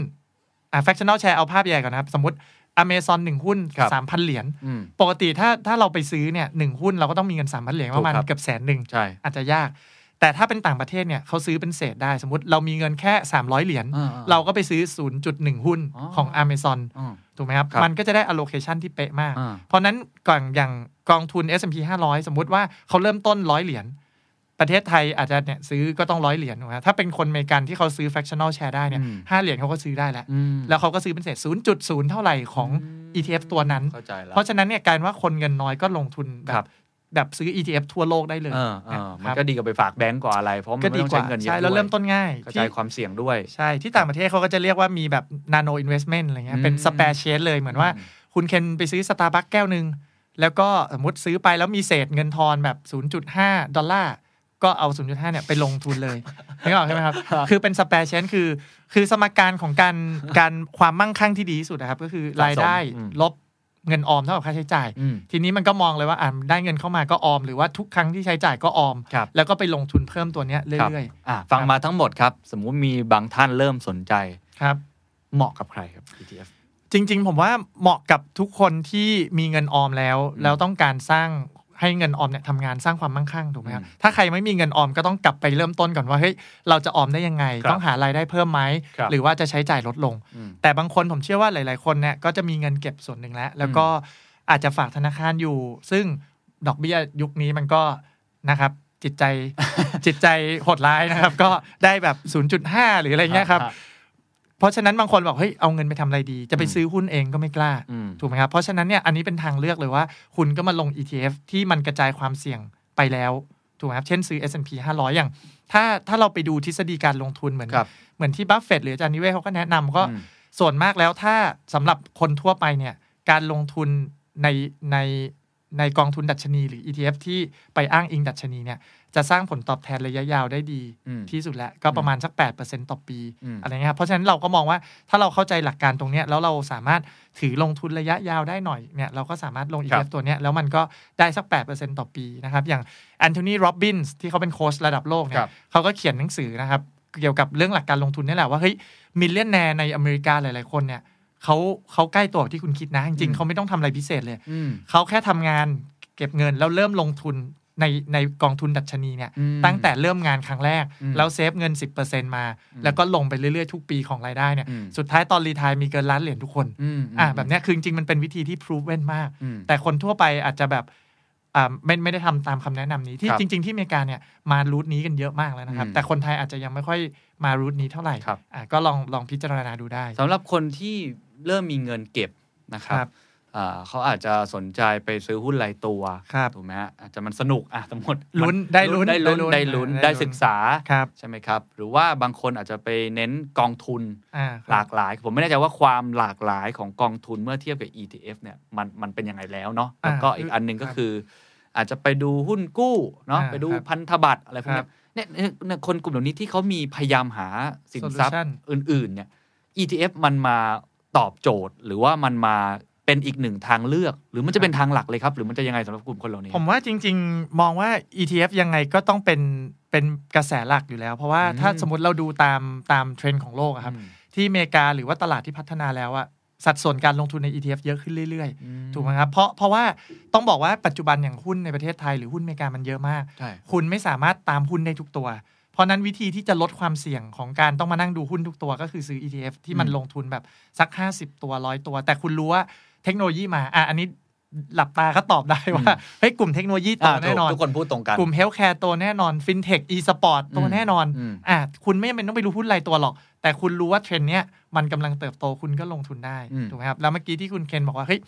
อ่า fractional share เอาภาพใหญ่ก่อนนะครับสมมติ อเมซอนหนึ่งหุ้นครับสามพันเหรียญอืมปกติถ้าถ้าเราไปซื้อเนี่ยหนึ่งหุ้นเราก็ต้องมีเงินสามพันเหรียญถูปกระมาณครับเกือบแสนหนึ่งใช่อาจจะยาก แต่ถ้าเป็นต่างประเทศเนี่ยเขาซื้อเป็นเศษได้สมมติเรามีเงินแค่ 300 เหรียญอ่าๆเราก็ไปซื้อ 0.1 หุ้นอ๋อของ Amazon อ๋อถูกไหมครับครับมันก็จะได้ allocation ที่เป๊ะมากอ่าเพราะนั้นก่อนอย่างกองทุน S&P 500 สมมุติว่าเขาเริ่มต้นร้อยเหรียญ ประเทศไทยอาจจะเนี่ยซื้อก็ต้องร้อยเหรียญถูกไหมครับถ้าเป็นคนอเมริกันที่เขาซื้อ fractional share ได้เนี่ยอืมห้าเหรียญเขาก็ซื้อได้แล้วอืมแล้วเขาก็ซื้อเป็นเศษ 0.0 เท่าไหร่ของ ETF ตัวนั้นเข้าใจแล้วเพราะฉะนั้นเนี่ยกลารว่าคนเงินน้อยก็ลงทุนแบครับบแบบซื้อ ETF ทั่วโลกได้เลยเออเออมันครับก็ดีกว่าไปฝากแบงก์กว่าอะไร เพราะมันก็ไม่ดีต้องกใช้ว่าเงินเยอะใช่แล้วด้วยเริ่มต้นง่ายกระจายความเสี่ยงด้วย ใช่ ที่ต่างประเทศเขาก็จะเรียกว่ามีแบบ nano investment อะไรเงี้ยเป็นอืมสเปเชียเลยเหมือนว่าอืมคุณเคนไปซื้อสตาร์บัคส์แก้วหนึ่งแล้วก็สมมติซื้อไปแล้วมีเศษเงินทอนแบบ 0.5 ดอลลาร์ ก็เอา 0.5 เนี่ยไปลงทุนเลยนึกออกใช่ไหมครับ คือเป็น spare change คือ คือสมการของการการความมั่งคั่งที่ดีที่สุดนะครับ ก็คือรายได้อืมลบเงินออมเท่ากับค่าใช้จ่ายอืมทีนี้มันก็มองเลยว่าอ่าได้เงินเข้ามาก็ออม หรือว่าทุกครั้งที่ใช้จ่ายก็ออมครับแล้วก็ไปลงทุนเพิ่มตัวเนี้ยครับเรื่อยอะฟังมาทั้งหมดครับ สมมุติมีบางท่านเริ่มสนใจๆครับ เหมาะกับใครครับ ETF จริง ๆ ผมว่าเหมาะกับทุกคนที่มีเงินออมแล้ว แล้วต้องการสร้าง ให้เงินออมเนี่ยทำงานสร้างความมั่งคั่งถูกไหมครับอืมถ้าใครไม่มีเงินออมก็ต้องกลับไปเริ่มต้นก่อนว่าเฮ้ยเราจะออมได้ยังไงครับต้องหารายได้เพิ่มไหมครับหรือว่าจะใช้จ่ายลดลงอืมแต่บางคนผมเชื่อว่าหลาย ๆ คนเนี่ยก็จะมีเงินเก็บส่วนหนึ่งแล้ว แล้วก็อาจจะฝากธนาคารอยู่ ซึ่งดอกเบี้ยยุคนี้มันก็นะครับจิตใจจิตใจโหดร้ายนะครับ ก็ได้แบบ 0.5 หรืออะไรเงี้ยครับ เพราะฉะนั้นบางคนบอกเฮ้ยเอาเงินไปทำอะไรดี จะไปอืมซื้อหุ้นเองก็ไม่กล้าอืมถูกไหมครับเพราะฉะนั้นเนี่ยอันนี้เป็นทางเลือกเลยว่า คุณก็มาลง ETF ที่มันกระจายความเสี่ยงไปแล้วถูกไหมครับเช่นซื้อ S&P 500 อย่าง ถ้าถ้าเราไปดูทฤษฎีการลงทุนเหมือนครับเหมือนที่บัฟเฟตหรืออาจารย์นิเวศเขาก็แนะนำก็อืมส่วนมากแล้วถ้าสำหรับคนทั่วไปเนี่ยการลงทุนในในในกองทุนดัชนีหรือ ETF ที่ไปอ้างอิงดัชนีเนี่ย จะสร้างผลตอบแทนระยะยาวได้ดีอืมที่สุดแล้ว ก็ประมาณสัก 8%ต่อปีอืมอะไรเงี้ยครับเพราะฉะนั้นเราก็มองว่าถ้าเราเข้าใจหลักการตรงเนี้ยแล้วเราสามารถถือลงทุนระยะยาวได้หน่อยเนี่ยเราก็สามารถลงครั ETF บตัวเนี้ยแล้วมันก็ได้สัก 8%ต่อปีนะครับ อย่างแอนโทนีโรบบินส์ที่เขาเป็นโค้ชระดับโลกเนี่ยครับเขาก็เขียนหนังสือนะครับ เกี่ยวกับเรื่องหลักการลงทุนนี่แหละว่าเฮ้ย millionaire ในอเมริกาหลาย ๆ คนเนี่ยเขาเขาใกล้ตัวกับที่คุณคิดนะ จริงๆเขาไม่ต้องทำอะไรพิเศษเลยอืมเขาแค่ทำงานเก็บเงินแล้วเริ่มลงทุน ในในกองทุนดัชนีเนี่ยอืมตั้งแต่เริ่มงานครั้งแรกอืมแล้วเซฟเงิน 10%มาอืมแล้วก็ลงไปเรื่อยๆ ทุกปีของรายได้เนี่ยอืมสุดท้ายตอนรีทายมีเกินล้านเหรียญทุกคนอืมอ่าแบบเนี้ยคือจริงๆ มันเป็นวิธีที่ proven มากอืมแต่คนทั่วไปอาจจะแบบอ่าไม่ไม่ได้ทำตามคำแนะนำนี้ที่ครับจริง ๆ ที่อเมริกาเนี่ยมารูทนี้กันเยอะมากแล้วนะครับอืมแต่คนไทยอาจจะยังไม่ค่อยมารูทนี้เท่าไหร่ครับอ่าก็ลองลองพิจารณาดูได้สำหรับคนที่เริ่มมีเงินเก็บนะครับครับอ่า เขาอาจจะสนใจไปซื้อหุ้นรายตัวครับถูกไหมฮะอาจจะมันสนุกอะสมมติลุ้นมัได้ลุ้นได้ลุ้นได้ได้ลุ้ลุ้นนได้ได้ลุ้นศึกษาครับใช่ไหมครับ หรือว่าบางคนอาจจะไปเน้นกองทุนอ่าหลากหลาย ผมไม่แน่ใจว่าความหลากหลายของกองทุนเมื่อเทียบกับ ETF เนี่ยมันมันเป็นยังไงแล้วเนาะแล้วก็อ่าอีกอันหนึ่งก็ครับคือ อาจจะไปดูหุ้นกู้เนาะอ่าไปดูครับพันธบัตรอะไรพวกครัเนี้บยเนี่ยเนี่ยคนกลุ่มเหล่านี้ที่เขามีพยายามหาสินทรัพย์ Solution อื่น ๆ เนี่ย ETF มันมาตอบโจทย์หรือว่ามันมา เป็นอีกหนึ่งทางเลือก หรือมันจะเป็นทางหลักเลยครับ หรือมันจะยังไงสำหรับกลุ่มคนเหล่านี้ ผมว่าจริง ๆ มองว่า ETF ยังไงก็ต้องเป็นเป็นกระแสหลักอยู่แล้ว เพราะว่าอืมถ้าสมมติเราดูตามตามเทรนด์ของโลกอะครับอืมที่อเมริกาหรือว่าตลาดที่พัฒนาแล้วอะสัดส่วนการลงทุนใน ETF เยอะขึ้นเรื่อยอืๆถูกไหมครับ เพราะเพราะว่าต้องบอกว่าปัจจุบันอย่างหุ้นในประเทศไทยหรือหุ้นอเมริกามันเยอะมากใช่คุณไม่สามารถตามหุ้นได้ทุกตัว เพราะนั้นวิธีที่จะลดความเสี่ยงของการต้องมานั่งดูหุ้นทุกตัว ก็คือซื้อ ETF ที่มันอืมลงทุนแบบสัก 50 ตัวร้อยตัว แต่คุณรู้ว่า เทคโนโลยีมาอะอันนี้หลับตาก็ตอบได้ว่าเฮ้ยกลุ่มเทคโนโลยีโตอ่าแน่นอน ทุกคนพูดตรงกัน กลุ่ม healthcare โตแน่นอน fintech e-sport โตอืมแน่นอนอืมอะคุณไม่จำเป็นต้องไปรู้หุ้นรายตัวหรอก แต่คุณรู้ว่าเทรนด์เนี้ยมันกำลังเติบโตคุณก็ลงทุนได้อืมถูกไหมครับแล้วเมื่อกี้ที่คุณเคนบอกว่าเฮ้ย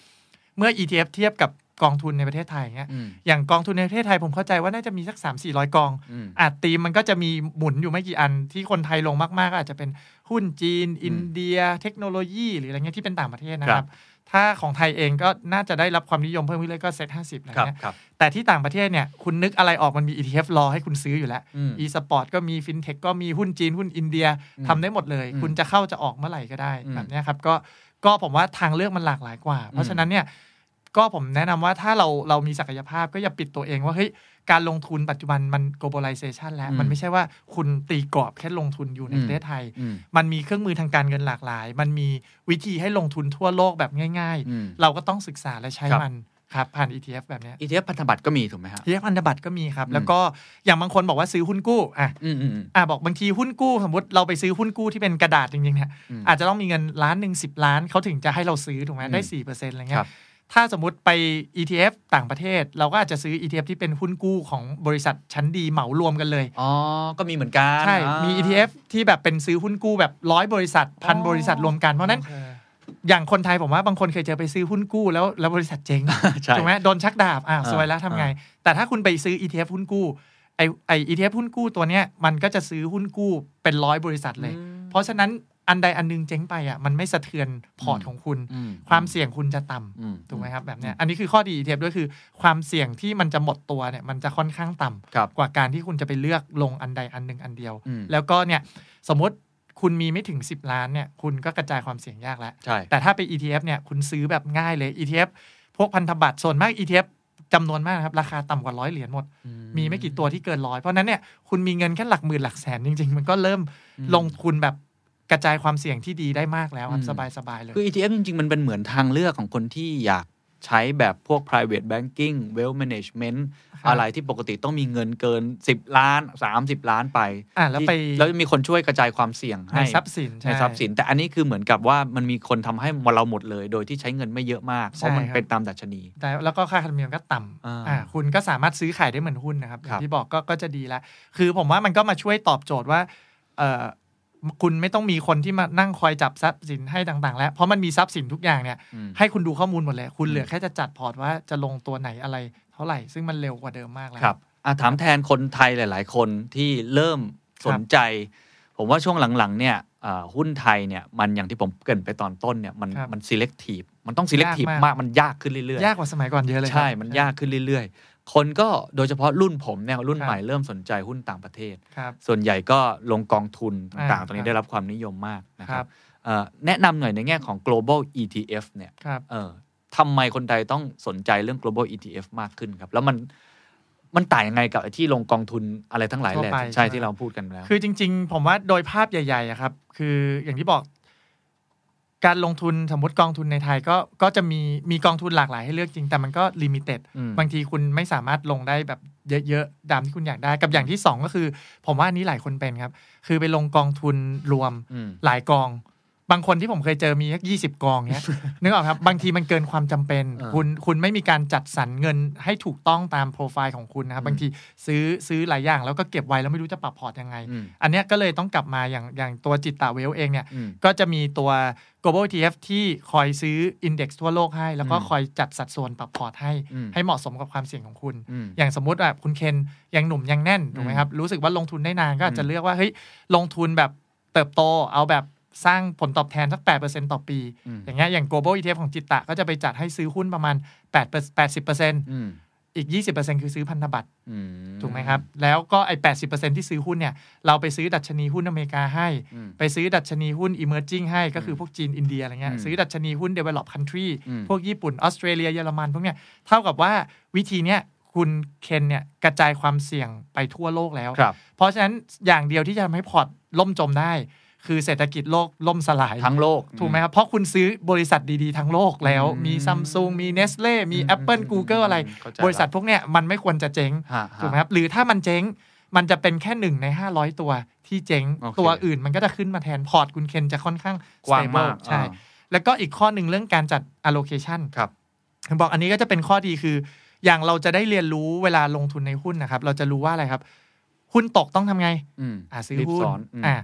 เมื่อ ETF เทียบกับกองทุนในประเทศไทยอย่างเงี้ยอืมอย่างกองทุนในประเทศไทยผมเข้าใจว่าน่าจะมีสัก 3 4 0 0 กองอืมแตีมมันก็จะมีหมุนอยู่ไม่กี่อันที่คนไทยลงมาก ๆ ก็อาจจะเป็นหุ้นจีน อินเดีย เทคโนโลยี หรืออะไรเงี้ยที่เป็นต่างประเทศนะครับครับ ถ้าของไทยเองก็น่าจะได้รับความนิยมเพิ่มขึ้นเลยก็เซ็ตห้าสิบอะไรครับเงี้ยครับแต่ที่ต่างประเทศเนี่ยคุณนึกอะไรออกมันมี ETF รอให้คุณซื้ออยู่แล้วอืม e สปอร์ตก็มีฟินเทคก็มีหุ้นจีนหุ้นอินเดียอืมทำได้หมดเลยอืมคุณจะเข้าจะออกเมื่อไหร่ก็ได้อืมแบบเนี้ยครับก็ก็ผมว่าทางเลือกมันหลากหลายกว่า เพราะฉะนั้นเนี่ย ก็ผมแนะนำว่าถ้าเราเรามีศักยภาพก็อย่าปิดตัวเองว่าเฮ้ยการลงทุนปัจจุบันมัน globalization แล้วอืมมันไม่ใช่ว่าคุณตีกรอบแค่ลงทุนอยู่ในอืมประเทศไทยอืมมันมีเครื่องมือทางการเงินหลากหลาย มันมีวิธีให้ลงทุนทั่วโลกแบบง่ายอืมๆเราก็ต้องศึกษาและใช้ครับมันครับ ผ่าน ETF แบบเนี้ย ETF พันธบัตรก็มีถูกไหมฮะ ETF พันธบัตรก็มีครับอืมแล้วก็อย่างบางคนบอกว่าซื้อหุ้นกู้อะอืมอืมอืมอะบอกบางทีหุ้นกู้ สมมติเราไปซื้อหุ้นกู้ที่เป็นกระดาษจริงๆเนี่ยอืมอาจจะต้องมีเงินล้านหนึ่งสิบล้านเขาถึงจะให้เราซื้อถูกไหมอืมได้สี่เปอร์เซ็นต์อะไรเงี้ครัยบ ถ้าสมมติไป ETF ต่างประเทศ เราก็อาจจะซื้อ ETF ที่เป็นหุ้นกู้ของบริษัทชั้นดีเหมารวมกันเลย อ๋อ ก็มีเหมือนกัน ใช่อ่ามี ETF ที่แบบเป็นซื้อหุ้นกู้แบบร้อยบริษัทพันอ๋อบริษัทรวมกัน เพราะฉะนั้นโอเคอย่างคนไทยผมว่าบางคนเคยเจอไปซื้อหุ้นกู้แล้วแล้วบริษัทเจ๊งใช่ถูกไหมโดนชักดาบอ่าวอ่าสวยแล้วทำไง แต่ถ้าคุณไปซื้อ ETF หุ้นกู้ไอไอ ETF หุ้นกู้ตัวเนี้ยมันก็จะซื้อหุ้นกู้เป็นร้อยบริษัทเลย เพราะฉะนั้น อันใดอันหนึงเจ๊งไปอะมันไม่สะเทือนพอร์ตของคุณอืมความเสี่ยงคุณจะต่ำอืมถูกไหมครับแบบเนี้ยอันนี้คือข้อดี ETF ด้วยคือ ความเสี่ยงที่มันจะหมดตัวเนี่ยมันจะค่อนข้างต่ำครับกว่าการที่คุณจะไปเลือกลงอันใดอันหนึ่งอันเดียวอืมแล้วก็เนี่ยสมมติคุณมีไม่ถึง 10 ล้านเนี่ยคุณก็กระจายความเสี่ยงยากแล้วใช่แต่ถ้าไป ETF เนี่ยคุณซื้อแบบง่ายเลย ETF พวกพันธบัตรส่วนมาก ETF จำนวนมากนะครับ ราคาต่ำกว่าร้อยเหรียญหมด มีไม่กี่ตัวที่เกินร้อยเพราะฉะนั้นเนี่ยคุณมีเงินแค่หลักหมื่นหลักแสนจริง ๆ มันก็เริ่มลงทุนแบบ กระจายความเสี่ยงที่ดีได้มากแล้วครับอืมสบายๆเลย คือ ETF จริงๆ มันเป็นเหมือนทางเลือกของคนที่อยากใช้แบบพวก private banking wealth management ครับอะไรที่ปกติต้องมีเงินเกิน 10 ล้าน 30 ล้านไปอะแล้วไปที่แล้วมีคนช่วยกระจายความเสี่ยงในให้ทรัพย์สินในช่ทรัพย์สิน แต่อันนี้คือเหมือนกับว่ามันมีคนทำให้เราหมดเลย โดยที่ใช้เงินไม่เยอะมาก เพราะมันใช่ครับเป็นตามดัชนีแต่แล้วก็ค่าธรรมเนียมก็ต่อ่าำอ่าคุณก็สามารถซื้อขายได้เหมือนหุ้นนะครับอครัย่าบงที่บอกก็ก็จะดีแล้วคือผมว่ามันก็มาช่วยตอบโจทย์ว่าเออ คุณไม่ต้องมีคนที่มานั่งคอยจับทรัพย์สินให้ต่าง ๆ แล้ว เพราะมันมีทรัพย์สินทุกอย่างเนี่ยอืมให้คุณดูข้อมูลหมดเลยคุณอืมเหลือแค่จะจัดพอร์ตว่าจะลงตัวไหนอะไร เท่าไหร่ ซึ่งมันเร็วกว่าเดิมมากแล้วครับอะถามแทนคนไทยหลาย ๆ คนที่เริ่มสนใจ ผมว่าช่วงหลัง ๆ เนี่ยอ่าหุ้นไทยเนี่ยมันอย่างที่ผมเกรินไปตอนต้นเนี่ยมันครับมัน selective มันต้อง selective ยากมากมากมันยากขึ้นเรื่อยๆ ยากกว่าสมัยก่อนเยอะเลยครับใช่ มันยากขึ้นเรื่อยๆ คนก็โดยเฉพาะรุ่นผมเนี่ยรุ่นครับใหม่เริ่มสนใจหุ้นต่างประเทศครับส่วนใหญ่ก็ลงกองทุนต่างอ่าๆตรงนี้ครับได้รับความนิยมมากนะคครัรับบเอ่อแนะนำหน่อยในแง่ของ global ETF เนี่ยครับเออทำไมคนไทยต้องสนใจเรื่อง global ETF มากขึ้นครับ แล้วมันมันต่างยังไงกับไอ้ที่ลงกองทุนอะไรทั้งหลายแหละทั่วไปใช่ใช่ไหมที่เราพูดกันแล้ว คือจริง ๆ ผมว่าโดยภาพใหญ่ๆอะครับ คืออย่างที่บอก การลงทุนสมมติกองทุนในไทยก็ก็จะมีมีกองทุนหลากหลายให้เลือกจริง แต่มันก็ limited อืมบางทีคุณไม่สามารถลงได้แบบเยอะๆตามที่คุณอยากได้กับอย่างที่สองก็คือ ผมว่าอันนี้หลายคนเป็นครับ คือไปลงกองทุนรวมอืมหลายกอง บางคนที่ผมเคยเจอมีสักยี่สิบกองเนี้ยนึกออกครับบางทีมันเกินความจำเป็นอ่าคุณคุณไม่มีการจัดสรรเงินให้ถูกต้องตามโปรไฟล์ของคุณนะครับอืมบางทีซื้อซื้อหลายอย่าง แล้วก็เก็บไว้แล้วไม่รู้จะปรับพอร์ตยังไงอืมอันเนี้ยก็เลยต้องกลับมาอย่างอย่างตัว Jitta Wealth เองเนี่ยอืมก็จะมีตัว global ETF ที่คอยซื้อ index ทั่วโลกให้ แล้วก็อืมคอยจัดสัดส่วนปรับพอร์ตให้อืมให้เหมาะสมกับความเสี่ยงของคุณอืมอย่างสมมติแบบคุณเคนยังหนุ่มยังแน่นถูกไหมครับรู้สึกว่าลงทุนได้นานก็อาจจะเลือกว่าเฮ้ยลงทุนแบบเติบโตเอาแบบ สร้างผลตอบแทนสัก 8%ต่อปีอืมอย่างเงี้ยอย่าง global ETF ของจิตตะ ก็จะไปจัดให้ซื้อหุ้นประมาณ 8 80%อืมอีก 20%คือซื้อพันธบัตรอืมถูกไหมครับ แล้วก็ไอ้80%ที่ซื้อหุ้นเนี่ย เราไปซื้อดัชนีหุ้นอเมริกาให้อืมไปซื้อดัชนีหุ้น emerging ให้ก็คือพวกจีนอินเดียอะไรเงี้ยอืมซื้อดัชนีหุ้น develop country อืมพวกญี่ปุ่นออสเตรเลียเยอรมันพวกเนี้ยเท่ากับว่าวิธีเนี้ยคุณเคนเนี่ยกระจายความเสี่ยงไปทั่วโลกแล้วครับเพราะฉะนั้นอย่างเดียวที่จะทำให้พอร์ตล่มจมได้ คือเศรษฐกิจโลกล่มสลายทั้งโลก ถูกไหมครับ เพราะคุณซื้อบริษัทดีๆ ทั้งโลกแล้วอืมมีซัมซุงมีเนสเล่มีอืม Apple Google อะไรเข้าใจบริษัทพวกเนี้ยมันไม่ควรจะเจ๊งฮะถูกไหมครับหรือถ้ามันเจ๊งมันจะเป็นแค่หนึ่งใน 500 ตัวที่เจ๊งโอเคตัวอื่นมันก็จะขึ้นมาแทนพอร์ตคุณเคนจะค่อนข้างกว้าง stable มากใช่อ่าแล้วก็อีกข้อหนึ่งเรื่องการจัด allocation ครับผมบอกอันนี้ก็จะเป็นข้อดีคือ อย่างเราจะได้เรียนรู้เวลาลงทุนในหุ้นนะครับ เราจะรู้ว่าอะไรครับ หุ้นตกต้องทำไงอืมอ่าซื้อรีบหุ้สนอนอืมอ่า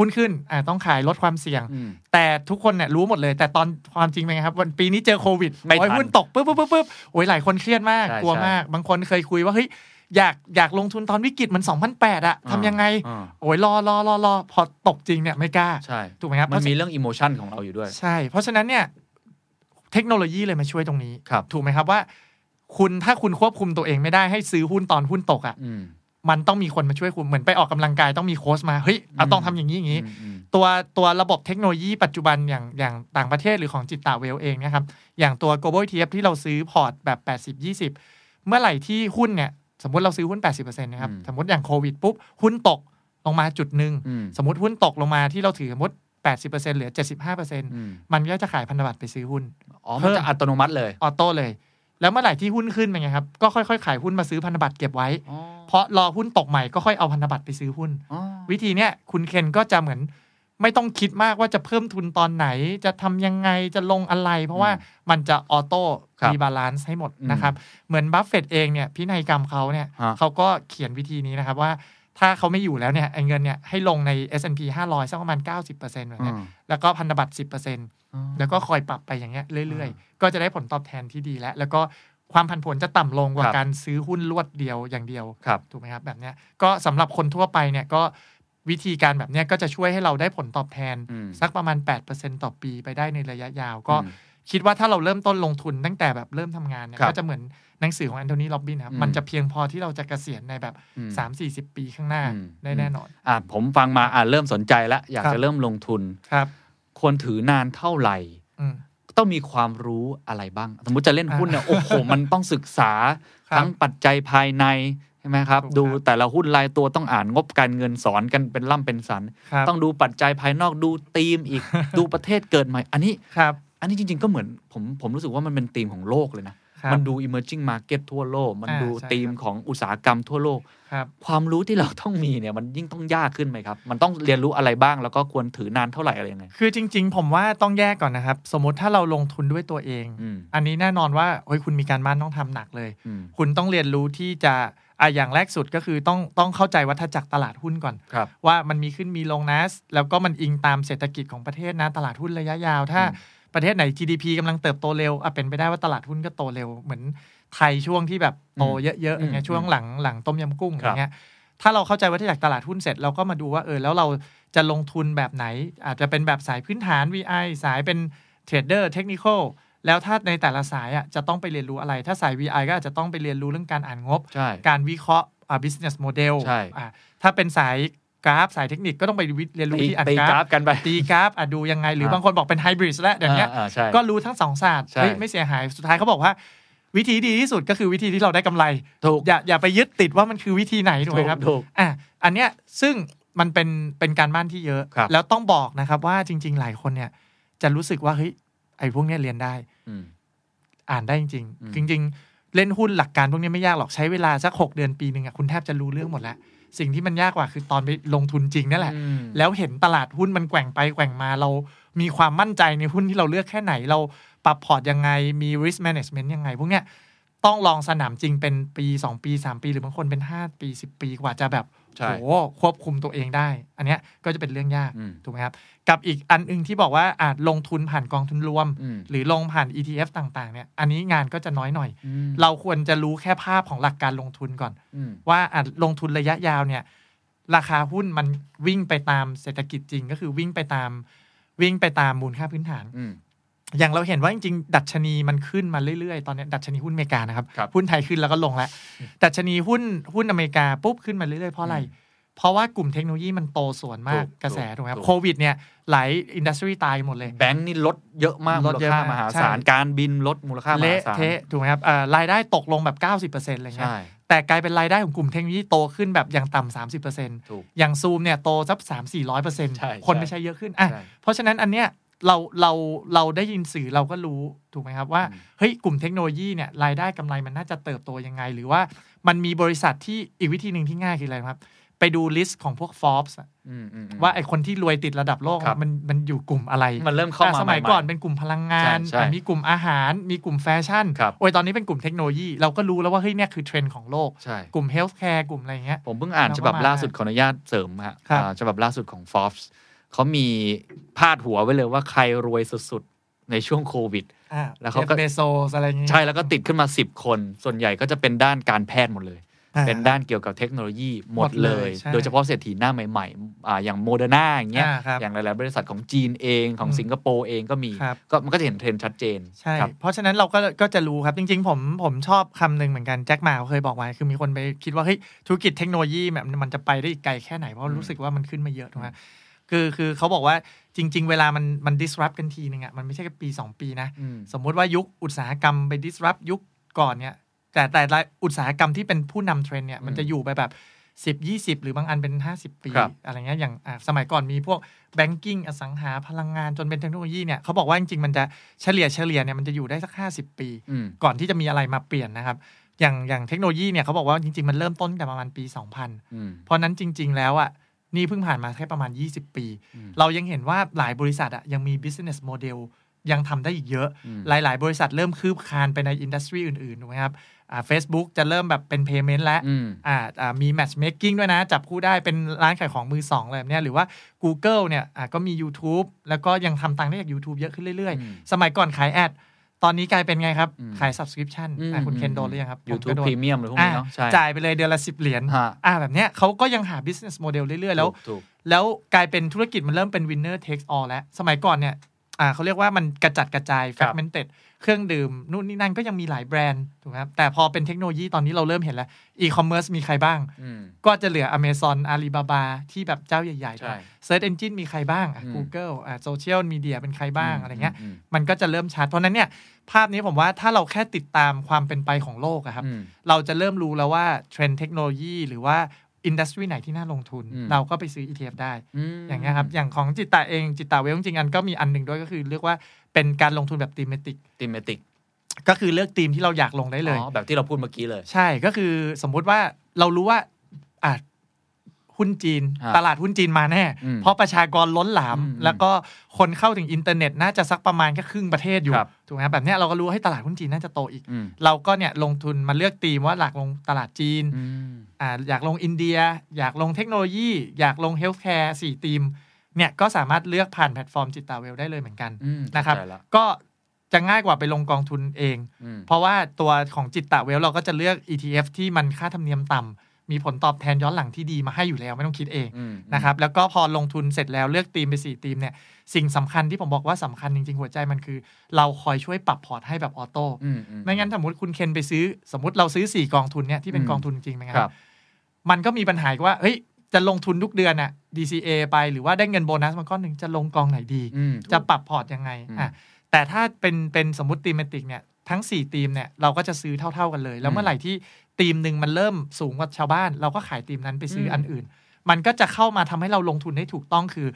หุ้นขึ้นอ่าต้องขายลดความเสี่ยงอืมแต่ทุกคนเนี่ยรู้หมดเลย แต่ตอนความจริงเป็นไงครับ วันปีนี้เจอโควิดไม่ทันโอ้ยหุ้นตกปุ๊บปุ๊บปุ๊บปุ๊บโอ้ยหลายคนเครียดมากใช่กลัวใช่มาก บางคนเคยคุยว่าเฮ้ยอยากอยากลงทุนตอนวิกฤตมัน 2008อะทำยังไงอ่าโอ้ยรอรอรอรอพอตกจริงเนี่ยไม่กล้าใช่ถูกไหมครับมันมีเรื่องอิโมชันของเราอยู่ด้วย ใช่ เพราะฉะนั้นเนี่ยเทคโนโลยีเลยมาช่วยตรงนี้ครับถูกไหมครับว่า คุณถ้าคุณควบคุมตัวเองไม่ได้ให้ซื้อหุ้นตอนหุ้นตกอะอื มมันต้องมีคนมาช่วยคุณเหมือนไปออกกำลังกายต้องมีโค้ชมาเฮ้ยเอาต้องทำอย่างนี้อย่างนี้อืมอืมตัวตัวระบบเทคโนโลยีปัจจุบันอย่างอย่างต่างประเทศหรือของจิตตาเวลเองเนะครับ อย่างตัว global ETF ที่เราซื้อพอร์ตแบบ 80 20 เมื่อไหร่ที่หุ้นเนี่ยสมมติเราซื้อหุ้น 80%นะครับอืมสมมติอย่างโควิดปุ๊บหุ้นตกลงมาจุดหนึ่งอืมสมมติหุ้นตกลงมาที่เราถือสมมติ 80%เหลือ 75%อืมมันก็จะขายพันธบัตรไปซื้อหุ้นอ๋อมันจะอัตโนมัติเลยออโต้เลย แล้วเมื่อไหร่ที่หุ้นขึ้นเป็นไงครับ ก็ค่อยๆ ขายหุ้นมาซื้อพันธบัตรเก็บไว้อ๋อเพราะรอหุ้นตกใหม่ก็ค่อยเอาพันธบัตรไปซื้อหุ้นอ๋อวิธีเนี้ยคุณเคนก็จะเหมือนไม่ต้องคิดมากว่าจะเพิ่มทุนตอนไหน จะทำยังไงจะลงอะไร เพราะว่ามันจะ auto ครับ rebalance ให้หมดอืมนะครับ เหมือนบัฟเฟตต์เองเนี่ยพินัยกรรมเขาเนี่ยฮะเขาก็เขียนวิธีนี้นะครับว่า ถ้าเขาไม่อยู่แล้วเนี่ยไอ้เงินเนี่ยให้ลงใน S&P 500 สักประมาณ 90%แบบเนี้ยอืมแล้วก็พันธบัตร 10%แล้วก็คอยปรับไปอย่างเงี้ยเรื่อยๆ ก็จะได้ผลตอบแทนที่ดีแล้ว แล้วก็ความผันผวนจะต่ำลงกว่าครับการซื้อหุ้นรวดเดียวอย่างเดียวครับถูกไหมครับแบบเนี้ยก็สำหรับคนทั่วไปเนี่ยก็วิธีการแบบเนี้ยก็จะช่วยให้เราได้ผลตอบแทนอืมสักประมาณ 8%ต่อปีไปได้ในระยะยาว ก็อืมคิดว่าถ้าเราเริ่มต้นลงทุนตั้งแต่แบบเริ่มทำงานเนี่ยครับก็จะเหมือน หนังสือของแอนโทนีโรบบินครับอืมมันจะเพียงพอที่เราจะเกษียณในแบบอืม3 4 0 ปีข้างหน้าอืมได้แน่นอนอ่าผมฟังมาอ่าเริ่มสนใจแล้ว อยากครับจะเริ่มลงทุนครับ ควรถือนานเท่าไหร่อืมต้องมีความรู้อะไรบ้าง สมมติจะเล่นหุ้นเนี่ยอ่าโอ้โหมันต้องศึกษาครับทั้งปัจจัยภายในใช่ไหมครับถูกครับ ดูแต่ละหุ้นรายตัวต้องอ่านงบการเงินสอนกันเป็นล่ำเป็นสันครับต้องดูปัจจัยภายนอกดูธีมอีกดูประเทศเกิดใหม่ อันนี้ครับ อันนี้จริง ๆ ก็เหมือนผมผมรู้สึกว่ามันเป็นธีมของโลกเลยนะครับ มันดู emerging market ทั่วโลก มันอ่าดูใช่ธีมครับของอุตสาหกรรมทั่วโลกครับความรู้ที่เราต้องมีเนี่ยมันยิ่งต้องยากขึ้นไหมครับ มันต้องเรียนรู้อะไรบ้างแล้วก็ควรถือนานเท่าไหร่อะไรยังไง คือจริง ๆ ผมว่าต้องแยกก่อนนะครับ สมมติถ้าเราลงทุนด้วยตัวเองอืมอันนี้แน่นอนว่าเฮ้ยคุณมีการบ้านต้องทำหนักเลยอืมคุณต้องเรียนรู้ที่จะอะอย่างแรกสุดก็คือต้องต้องเข้าใจวัฏจักรตลาดหุ้นก่อนครับว่ามันมีขึ้นมีลงนะแล้วก็มันอิงตามเศรษฐกิจของประเทศนะตลาดหุ้นระยะยาวถ้าอืม ประเทศไหน GDP กำลังเติบโตเร็วอะเป็นไปได้ว่าตลาดหุ้นก็โตเร็วเหมือนไทยช่วงที่แบบโตเยอะๆอย่างเงี้ยช่วงหลังหลังต้มยำกุ้งอย่างเงี้ยถ้าเราเข้าใจวัฏจักรตลาดหุ้นเสร็จเราก็มาดูว่าเออแล้วเราจะลงทุนแบบไหน อาจจะเป็นแบบสายพื้นฐาน VI สายเป็นเทรดเดอร์เทคนิคอลแล้วถ้าในแต่ละสายอะจะต้องไปเรียนรู้อะไร ถ้าสาย VI ก็อาจจะต้องไปเรียนรู้เรื่องการอ่านงบใช่การวิเคราะห์อ่า business model ใช่อ่าถ้าเป็นสาย กราฟสายเทคนิคก็ต้องไปวิเรียนรู้ตีที่อ่านตีกกราราฟฟกันไปตีกราฟอะดูยังไง หรืออ่าบางคนบอกเป็นไฮบริดแล้วเดี๋ยวเนี้ยอ่าใช่ก็รู้ทั้งสองศาสตร์ใช่เฮ้ยไม่เสียหายสุดท้ายเขาบอกว่าวิธีดีที่สุดก็คือวิธีที่เราได้กำไรถูกอย่าอย่าไปยึดติดว่ามันคือวิธีไหนถูกไหมครับถูกอะอันเนี้ยซึ่งมันเป็นเป็นการบ้านที่เยอะครับแล้วต้องบอกนะครับว่าจริง ๆ หลายคนเนี่ย จะรู้สึกว่าเฮ้ยไอ้พวกเนี้ยเรียนได้อืมอ่านได้จริงอืมๆจริงๆ เล่นหุ้นหลักการพวกนี้ไม่ยากหรอกใช้เวลาสัก6เดือนปีหนึ่งอะคุณแทบจะรู้เรื่องหมดแล้ว สิ่งที่มันยากกว่าคือตอนไปลงทุนจริงนั่นแหละอืมแล้วเห็นตลาดหุ้นมันแกว่งไปแกว่งมาเรามีความมั่นใจในหุ้นที่เราเลือกแค่ไหน เราปรับพอร์ตยังไงมี risk management ยังไง พวกเนี้ยต้องลองสนามจริงเป็นปี 2 ปี 3 ปี หรือบางคนเป็น 5 ปี 10 ปีกว่าจะแบบใช่ โหควบคุมตัวเองได้ อันเนี้ยก็จะเป็นเรื่องยากอืมถูกไหมครับ กับอีกอันอึงที่บอกว่าอาจลงทุนผ่านกองทุนรวมอืมหรือลงผ่าน ETF ต่างๆเนี่ยอันนี้งานก็จะน้อยหน่อยอืมเราควรจะรู้แค่ภาพของหลักการลงทุนก่อนอืมว่าอาจลงทุนระยะยาวเนี่ยราคาหุ้นมันวิ่งไปตามเศรษฐกิจจริง ก็คือวิ่งไปตามวิ่งไปตามมูลค่าพื้นฐาน อืมอย่างเราเห็นว่าจริงๆ ดัชนีมันขึ้นมาเรื่อยๆ ตอนนี้ดัชนีหุ้นอเมริกานะครับครับ หุ้นไทยขึ้นแล้วก็ลงแล้ว ดัชนีหุ้นหุ้นอเมริกาปุ๊บขึ้นมาเรื่อยๆ เพราะอะไร เพราะว่ากลุ่มเทคโนโลยีมันโตส่วนมากถูกกระแสถูกถูกไหมครับถูกโควิดเนี่ยหลายอินดัสทรีตายหมดเลย แบงค์นี่ลดเยอะมากลมูดลเยอะค่ามากหาใช่ศาล การบินลดมูลค่ามหาเละศาลเทะถูกไหมครับอ่ารายได้ตกลงแบบ 90%อะไรเงี้ยใช่แต่กลายเป็นรายได้ของกลุ่มเทคโนโลยีโตขึ้นแบบอย่างต่ำสามสิบเปอร์เซ็นต์ถูกอย่างซูมเนี่ยโตสักสามสี่ร้อยเปอร์เซ็นต์ใช่คนใช่ไม่ใช่เยอะขึ้นอะใช่เพราะฉะนั้นอันเนี้ย เราเราเราได้ยินสื่อเราก็รู้ถูกไหมครับว่าอืมเฮ้ยกลุ่มเทคโนโลยีเนี่ยรายได้กำไรมันน่าจะเติบโตยังไง หรือว่ามันมีบริษัทที่อีกวิธีหนึ่งที่ง่ายคืออะไรครับ ไปดู list ของพวก Forbes อะอืมอืมอืมว่าไอ้คนที่รวยติดระดับโลกครับมันมันอยู่กลุ่มอะไร มันเริ่มเข้าอะมาสมัยใหๆก่อนเป็นกลุ่มพลังงานใช่ใช่อะมีกลุ่มอาหารมีกลุ่มแฟชั่นครับโอ้ยตอนนี้เป็นกลุ่มเทคโนโลยี เราก็รู้แล้วว่าเฮ้ยเนี่ยคือเทรนด์ของโลกใช่กลุ่ม healthcare กลุ่มอะไรอย่างเงี้ยผมเพิ่งอ่านเราก็ฉบับมาล่าสุดขขออนุญาตเสริมฮะครับอ่าฉบับล่าสุดของ Forbes เขามีพาดหัวไว้เลยว่าใครรวยสุดๆ ในช่วงโควิดอะแล้วเขาก็เบโซสอะไรอย่างเงี้ยใช่แล้วก็ติดขึ้นมา10คน ส่วนใหญ่ก็จะเป็นด้านการแพทย์หมดเลยอ่าเป็นด้านเกี่ยวกับเทคโนโลยีหมดหมดเลเลยยใช่โดยเฉพาะเศรษฐีหน้าใหม่ๆอ่าอย่างโมเดอร์นาอย่างเงี้ยอ่าครับอย่างหลายๆบริษัทของจีนเองของอืมสิงคโปร์เองก็มีครับก็มันก็จะเห็นเทรนด์ชัดเจนใช่ครับเพราะฉะนั้นเราก็ก็จะรู้ครับจริง ๆ ผมผมชอบคำหนึ่งเหมือนกันแจ็คหม่าเขาเคยบอกไว้คือมีคนไปคิดว่าเฮ้ยธุรกิจเทคโนโลยีแบบมันจะไปได้อีกไกลแค่ไหนเพราะรู้สึกว่ามันขึ้นมาเยอะถูกไหม คือคือเขาบอกว่าจริง ๆ เวลามันมัน disrupt กันทีนึงอะมันไม่ใช่แค่ปี 2 ปีนะอืมสมมุติว่ายุคอุตสาหกรรมไป disrupt ยุคก่อนเนี่ย แต่แต่ละอุตสาหกรรมที่เป็นผู้นำเทรนด์เนี่ยมันจะอยู่ไปแบบ10 20หรือบางอันเป็น50ปีครับอะไรเงี้ยอย่างอะสมัยก่อนมีพวก banking อสังหาพลังงานจนเป็นเทคโนโลยีเนี่ยเขาบอกว่าจริงๆ มันจะเฉลี่ยเฉลี่ยเนี่ยมันจะอยู่ได้สัก50ปีอืมก่อนที่จะมีอะไรมาเปลี่ยนนะครับ อย่างอย่างเทคโนโลยีเนี่ยเขาบอกว่าจริงๆ มันเริ่มต้นแต่ประมาณปี2000อืมเพราะนั้นจริง ๆ แล้วอะ นี่เพิ่งผ่านมาแค่ประมาณ 20 ปีอืมเรายังเห็นว่าหลายบริษัทอะยังมี business model ยังทำได้อีกเยอะอืมหลาย ๆ บริษัทเริ่มคืบคลานไปในอินดัสทรีอื่นๆถูกไหมครับอ่า Facebook จะเริ่มแบบเป็น payment แล้วอืมอ่าอ่ามี matchmaking ด้วยนะ จับคู่ได้เป็นร้านขายของมือสองอะไรแบบเนี้ยหรือว่า Google เนี่ยอ่าก็มี YouTube แล้วก็ยังทำตังค์ได้จาก YouTube เยอะขึ้นเรื่อยอืมๆสมัยก่อนขายแอด ตอนนี้กลายเป็นไงครับอืมขาย subscription อืมอะคุณเคนโดนหรือยังครับผม YouTube ก็โดน Premium หรือพวกนี้เนาะใช่อ่จ่ายไปเลยเดือนละ10เหรียญฮะอ่าแบบเนี้ยเขาก็ยังหา business model เรื่อย ๆ แล้วถูกถูกแล้วกลายเป็นธุรกิจมันเริ่มเป็น winner takes all แล้ว สมัยก่อนเนี่ยอ่าเขาเรียกว่ามันกระจัดกระจายครับ fragmented เครื่องดื่มนู่นนี่นั่นก็ยังมีหลายแบรนด์ถูกไหมครับ แต่พอเป็นเทคโนโลยีตอนนี้เราเริ่มเห็นแล้ว e-commerce มีใครบ้างอืมก็จะเหลือ Amazon Alibaba ที่แบบเจ้าใหญ่ใช่ๆ Search Engine มีใครบ้างอะอืม Google อะ Social Media เป็นใครบ้างอืมอะไรเงี้ยอืมมันก็จะเริ่มชัด เพราะฉะนั้นเนี่ย ภาพนี้ผมว่าถ้าเราแค่ติดตามความเป็นไปของโลกอะครับอืมเราจะเริ่มรู้แล้วว่าเทรนด์เทคโนโลยีหรือว่า industry ไหนที่น่าลงทุนอืมเราก็ไปซื้อ ETF ได้อย่างเงี้ยครับ อย่างของ Jitta เอง Jitta Wealth จริงๆอันก็มีอันหนึ่งด้วยก็คือเรียกว่าเป็นการลงทุนแบบ thematic thematic ก็คือเลือกธีมที่เราอยากลงได้เลยอ๋อแบบที่เราพูดเมื่อกี้เลย ใช่ก็คือสมมุติว่าเรารู้ว่าอะ หุ้นจีนฮะตลาดหุ้นจีนมาแน่อืมเพราะประชากรล้นหลามอืมแล้วก็คนเข้าถึงอินเทอร์เน็ตน่าจะสักประมาณแค่ครึ่งประเทศอยู่ครับถูกไหมครับแบบเนี้ยเราก็รู้ว่าเฮ้ยตลาดหุ้นจีนน่าจะโตอีกอืมเราก็เนี่ยลงทุนมาเลือกธีมว่าอยากลงตลาดจีนอืมอ่าอยากลงอินเดีย อยากลงเทคโนโลยี อยากลง healthcare สี่ธีมเนี่ยก็สามารถเลือกผ่านแพลตฟอร์ม Jitta Wealth ได้เลยเหมือนกันอืมนะครับเข้าใจละก็จะง่ายกว่าไปลงกองทุนเองอืมเพราะว่าตัวของ Jitta Wealth เราก็จะเลือก ETF ที่มันค่าธรรมเนียมต่ำ มีผลตอบแทนย้อนหลังที่ดีมาให้อยู่แล้วไม่ต้องคิดเองอืมนะครับแล้วก็พอลงทุนเสร็จแล้วเลือกธีมไปสี่ธีมเนี่ยสิ่งสำคัญที่ผมบอกว่าสำคัญจริง ๆ หัวใจมันคือ เราคอยช่วยปรับพอร์ตให้แบบ auto อืมไม่งั้นสมมติคุณเคนไปซื้อ สมมติเราซื้อ 4 กองทุนเนี่ยที่เป็นอืมกองทุนจริงไหมคครัรับบมันก็มีปัญหาอีกว่าเฮ้ยจะลงทุนทุกเดือนอะ DCA ไปหรือว่าได้เงินโบนัสมาก้อนหนึ่งจะลงกองไหนดีอืมจะปรับพอร์ตยังไงอืมอะแต่ถ้าเป็นเป็นสมมติ thematic เนี่ยทั้ง4ธีมเนี่ยเราก็จะซื้อเท่า ๆกันเลย แล้วอืมเมื่อไหร่ที่ ธีมหนึ่งมันเริ่มสูงกว่าชาวบ้าน เราก็ขายธีมนั้นไปซื้ออมอันอื่น มันก็จะเข้ามาทำให้เราลงทุนได้ถูกต้องคือ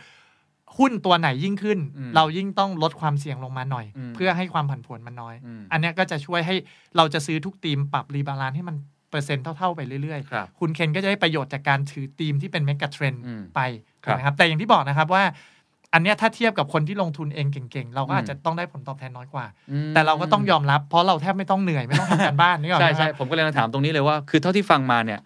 หุ้นตัวไหนยิ่งขึ้นอืมเรายิ่งต้องลดความเสี่ยงลงมาหน่อยอืมเพื่อให้ความผันผวนมันน้อยอืมอันเนี้ยก็จะช่วยให้เราจะซื้อทุกธีมปรับ rebalance ให้มันเปอร์เซ็นต์เท่าๆไปเรื่อยๆครับคุณเคนก็จะได้ประโยชน์จากการถือธีมที่เป็น mega trend อืมไปครับนะครับแต่อย่างที่บอกนะครับว่า อันเนี้ยถ้าเทียบกับคนที่ลงทุนเองเก่งๆ เราก็อืมอาจจะต้องได้ผลตอบแทนน้อยกว่าอืมแต่เราก็ต้องยอมรับ เพราะเราแทบไม่ต้องเหนื่อยไม่ต้องทำการบ้านนี่หรอกใช่นะใช่รับผมก็เลยมาถามตรงนี้เลยว่า คือเท่าที่ฟังมาเนี่ย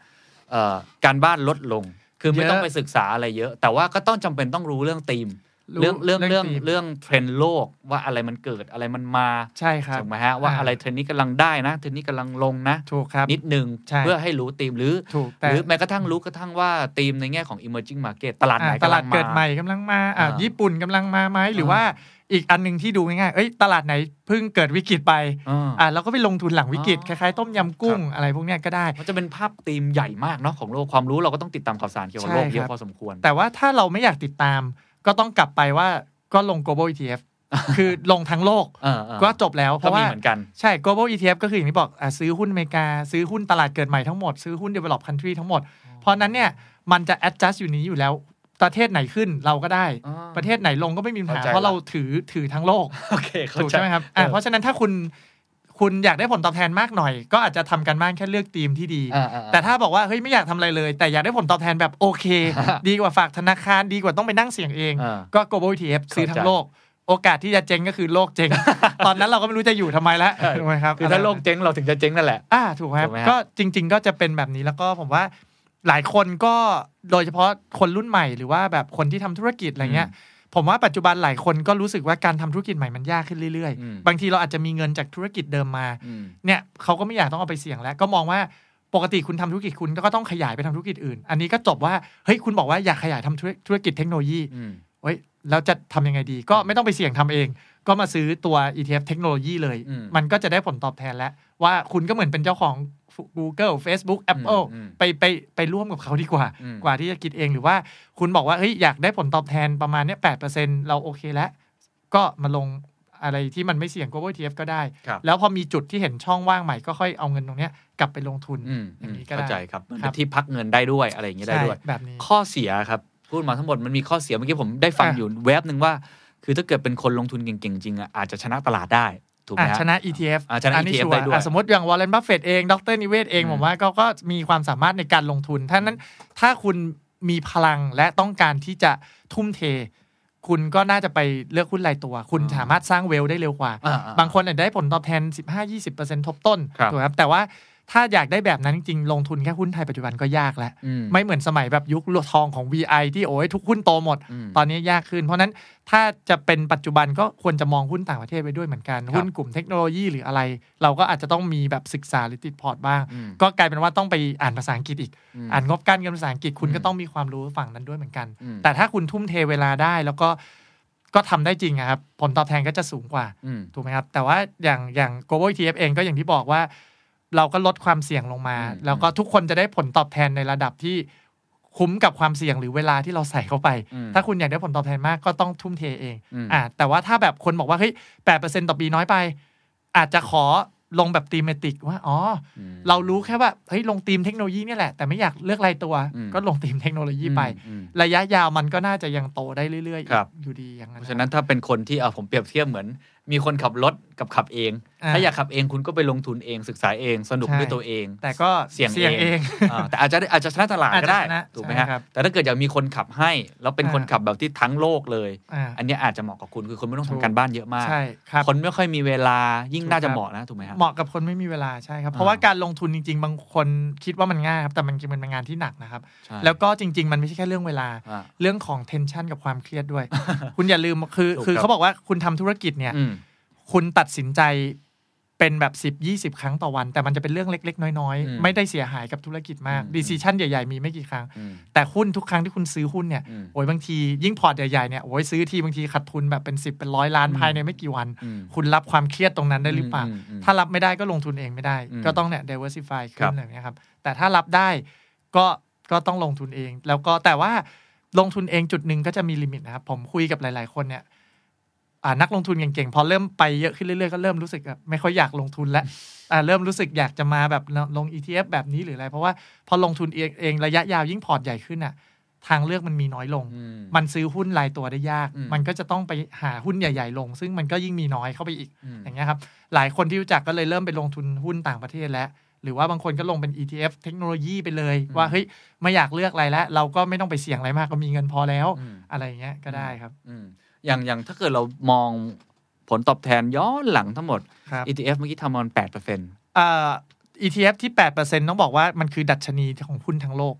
เอ่อการบ้านลดลง คือไม่เยอะต้องไปศึกษาอะไรเยอะ แต่ว่าก็ต้องจำเป็นต้องรู้เรื่องธีมรู้ เรื่องเรื่องเรื่เรื่อองงธีมเรื่องเทรนด์โลกว่าอะไรมันเกิดอะไรมันมาใช่ครับถูกไหมฮะว่าอ่าอะไรเทรนด์นี้กำลังได้นะเทรนด์นี้กำลังลงนะถูกครับนิดนึงใช่เพื่อให้รู้ธีมหรือถูกหแต่รือแม้กระทั่งรู้กระทั่งว่าธีมในแง่ของ emerging market ตลาดไหนอ่าตลาดกำงมเกิดใหม่กำลังมาอ่าอ่าญี่ปุ่นกำลังมาไหมหรืออ่าว่าอีกอันหนึ่งที่ดูง่ายๆเอ้ย ตลาดไหนเพิ่งเกิดวิกฤตไป อ่าอ่าเราก็ไปลงทุนหลังวิกฤตอ๋คอล้ายๆ ต้มยำกุ้งอะไรพวกเนี้ยก็ได้ มันจะเป็นภาพธีมใหญ่มากเนาะของโลก ความรู้เราก็ต้องติดตามข่าวสารเกี่ยวกับโลกใช่เยครัอะบพอสมควร แต่ว่าถ้าเราไม่อยากติดตาม ก็ต้องกลับไปว่าก็ลง global ETF คือลงทั้งโลกเออเออก็จบแล้วเพก็ราะมีว่าเหมือนกันใช่ global ETF ก็คืออย่างที่บอกอะซื้อหุ้นอเมริกา ซื้อหุ้นตลาดเกิดใหม่ทั้งหมด ซื้อหุ้น develop country ทั้งหมด เพราะนั้นเนี่ยมันจะ adjust อยู่นี้อยู่แล้ว ประเทศไหนขึ้นเราก็ได้อ๋อประเทศไหนลงก็ไม่มีปัญหาเข้าใจเพราะเราละถือถือทั้งโลกโอเคเข้าถูกใจใช่ไหมครับอะเออเพราะฉะนั้นถ้าคุณ คุณอยากได้ผลตอบแทนมากหน่อย ก็อาจจะทำกันบ้านแค่เลือกทีมที่ดีอ่าอ่าอ่าแต่ถ้าบอกว่าเฮ้ยไม่อยากทำอะไรเลย แต่อยากได้ผลตอบแทนแบบโอเค ดีกว่าฝากธนาคารดีกว่าต้องไปนั่งเสี่ยงเองอ่าก็ global ETF ซื้อทั้เข้าใจงโลกโอกาสที่จะเจ๊งก็คือโลกเจ๊ง ตอนนั้นเราก็ไม่รู้จะอยู่ทำไมแล้วใช่ถูกไหมครับคือถ้าโลกเจ๊งเราถึงจะเจ๊งนั่นแหละอ่าถูกไหมครับถูกไหมฮะก็จริง ๆ ก็จะเป็นแบบนี้แล้วก็ผมว่าหลายคนก็โดยเฉพาะคนรุ่นใหม่หรือว่าแบบคนที่ทำธุรกิจอะไรเงี้ย ผมว่าปัจจุบันหลายคนก็รู้สึกว่าการทำธุรกิจใหม่มันยากขึ้นเรื่อยอืมๆบางทีเราอาจจะมีเงินจากธุรกิจเดิมมาอืมเนี่ยเขาก็ไม่อยากต้องเอาไปเสี่ยงแล้ว ก็มองว่าปกติคุณทำธุรกิจคุณก็ต้องขยายไปทำธุรกิจอื่น อันนี้ก็จบว่าเฮ้ยคุณบอกว่าอยากขยายทำธุรธุรกิจเทคโนโลยีอืมเฮ้ยแล้วจะทำยังไงดี ก็ไม่ต้องไปเสี่ยงทำเอง ก็มาซื้อตัว ETF เทคโนโลยีเลยอืมมันก็จะได้ผลตอบแทนแล้วว่าคุณก็เหมือนเป็นเจ้าของ Google Facebook Apple อืมไปไปไปร่วมกับเขาดีกว่าอืมกว่าที่จะคิดเองหรือว่าคุณบอกว่าเฮ้ยอยากได้ผลตอบแทนประมาณเนี้ยแปดเปอร์เซ็นเราโอเคแล้ว ก็มาลงอะไรที่มันไม่เสี่ยง global ETF ก็ได้ครับแล้วพอมีจุดที่เห็นช่องว่างใหม่ก็ค่อยเอาเงินตรงเนี้ยกลับไปลงทุนอืมอย่างนี้ก็เข้าได้ใจครับมันครัเป็นบที่พักเงินได้ด้วยอะไรอย่างเงี้ยได้ใช่ด้วยแบบนี้ข้อเสียครับพูดมาทั้งหมดมันมีข้อเสียเมื่อกี้ผมได้ฟังอะอยู่แวบหนึ่งว่า คือถ้าเกิดเป็นคนลงทุนเก่งๆจริงอะอาจจะชนะตลาดได้ ถูกไหมอะฮะชนะ ETF อะชนะนนี้ ETF ชัวได้ร์ด้วยอะสมมติอย่างวอลเลนบัฟเฟตเอง ดรนิเวศเองอืมผมว่าก็ก็มีความสามารถในการลงทุนท่านั้นถ้าคุณมีพลังและต้องการที่จะทุ่มเท คุณก็น่าจะไปเลือกหุ้นรายตัว คุณสามารถสร้างเวลได้เร็วกว่าอ่าอ่าบางคนอาจจะได้ผลตอบแทน 15-20%ทบต้นครับถูกไหมครับแต่ว่า ถ้าอยากได้แบบนั้นจริงๆลงทุนแค่หุ้นไทยปัจจุบันก็ยากแล้วอืมไม่เหมือนสมัยแบบยุคทองของ VI ที่โอ้ยทุกหุ้นโตหมดอืมตอนนี้ยากขึ้น เพราะฉะนั้นถ้าจะเป็นปัจจุบันก็ควรจะมองหุ้นต่างประเทศไปด้วยเหมือนกันครับหุ้นกลุ่มเทคโนโลยีหรืออะไร เราก็อาจจะต้องมีแบบศึกษาหรือติดพอร์ตบ้างอืมก็กลายเป็นว่าต้องไปอ่านภาษาอังกฤษอีกอืมอ่านงบการเงินภาษาอังกฤษคุณอืมก็ต้องมีความรู้ฝั่งนั้นด้วยเหมือนกันอืมแต่ถ้าคุณทุ่มเทเวลาได้แล้วก็ก็ทำได้จริงอะครับผลตอบแทนก็จะสูงกว่าอืมถูกไหมครับแต่ว่าอย่างอย่าง global ETF เองก็อย่างที่บอกว่า เราก็ลดความเสี่ยงลงมาอืมแล้วก็ทุกคนจะได้ผลตอบแทนในระดับที่คุ้มกับความเสี่ยงหรือเวลาที่เราใส่เข้าไปอืมถ้าคุณอยากได้ผลตอบแทนมากก็ต้องทุ่มเทเองอืมอ่าแต่ว่าถ้าแบบคนบอกว่าเฮ้ยแปดเปอร์เซ็นต่อปีน้อยไป อาจจะขอลงแบบตีมติกว่า อ๋ออืมเรารู้แค่ว่า เฮ้ย ลงทีมเทคโนโลยีเนี่ยแหละ แต่ไม่อยากเลือกรายตัวอืมก็ลงทีมเทคโนโลยีไปอืมระยะยาวมันก็น่าจะยังโตได้เรื่อยครับๆอยู่ดีอย่างนั้น เพราะฉะนั้นถ้าเป็นคนที่เอาผมเปรียบเทียบเหมือน มีคนขับรถ กับขับเองอ่าถ้าอยากขับเองคุณก็ไปลงทุนเองศึกษาเองสนุกใช่ด้วยตัวเอง แต่ก็เสี่ยงเสี่ยงเองอ่าแต่อาจจะได้อาจจะชนะตลาดก็ได้อาจจะชนะถูกไหมใช่ฮะครับแต่ถ้าเกิดอยากมีคนขับให้แล้วเป็นอ่าคนขับแบบที่ทั้งโลกเลยอ่าอันเนี้ยอาจจะเหมาะกับคุณคือคนไม่ต้องถูกทำการบ้านเยอะมากใช่ครับคนไม่ค่อยมีเวลายิ่งถูกน่าจะครับเหมาะนะถูกไหมฮะเหมาะกับคนไม่มีเวลาใช่ครับอ่าเพราะว่าการลงทุนจริง ๆ บางคนคิดว่ามันง่ายครับแต่มันจริงๆมันเป็นงานที่หนักนะครับใช่แล้วก็จริง ๆ มันไม่ใช่แค่เรื่องเวลาอ่าเรื่องของ tension กับความเครียดด้วย คุณอย่าลืมคือถูกคือครับเขาบอกว่าคุณทำธุรกิจเนี่ยอืม คุณตัดสินใจเป็นแบบ10 20ครั้งต่อวัน แต่มันจะเป็นเรื่องเล็ก ๆ น้อยอืมๆไม่ได้เสียหายกับธุรกิจมากอืม decision ใหญ่ ๆ มีไม่กี่ครั้งอืมแต่หุ้นทุกครั้งที่คุณซื้อหุ้นเนี่ยอืมโอ้ยบางทียิ่งพอร์ตใหญ่ ๆ เนี่ยโอ้ยซื้อทีบางทีขาดทุนแบบเป็น10เป็นร้อยล้านอืมภายในไม่กี่วันอืมคุณรับความเครียดตรงนั้นได้หรือเปล่าอืมอืมถ้ารับไม่ได้ก็ลงทุนเองไม่ได้อืมก็ต้องเนี่ย diversify ครัขึ้บนอะไรเงี้ยครับแต่ถ้ารับได้ก็ก็ต้องลงทุนเอง แล้วก็แต่ว่าลงทุนเองจุดหนึ่งก็จะมีลิมิตนะครับผมคุยกับหลาย ๆคนเนี่ยอ่า นักลงทุนเก่งๆ พอเริ่มไปเยอะขึ้นเรื่อยๆ ก็เริ่มรู้สึกแบบไม่ค่อยอยากลงทุนแล้วอ่าเริ่มรู้สึกอยากจะมาแบบลง ETF แบบนี้หรืออะไร เพราะว่าพอลงทุนเองเองระยะยาวยิ่งพอร์ตใหญ่ขึ้นอะทางเลือกมันมีน้อยลงอืมมันซื้อหุ้นรายตัวได้ยากอืมมันก็จะต้องไปหาหุ้นใหญ่ ๆ ลง ซึ่งมันก็ยิ่งมีน้อยเข้าไปอีกอืมอย่างเงี้ยครับ หลายคนที่รู้จักก็เลยเริ่มไปลงทุนหุ้นต่างประเทศแล้ว หรือว่าบางคนก็ลงเป็น ETF เทคโนโลยีไปเลยอืมว่าเฮ้ยไม่อยากเลือกอะไรแล้ว เราก็ไม่ต้องไปเสี่ยงอะไรมากก็มีเงินพอแล้วอืมอะไรอย่างเงี้ยก็ได้ครับ อืมอย่างอย่างถ้าเกิดเรามองผลตอบแทนย้อนหลังทั้งหมดครับ ETF เมื่อกี้ทำมันแปดเปอร์เซ็นต์เอ่อ ETF ที่ 8%ต้องบอกว่ามันคือดัชนีของหุ้นทั้งโลก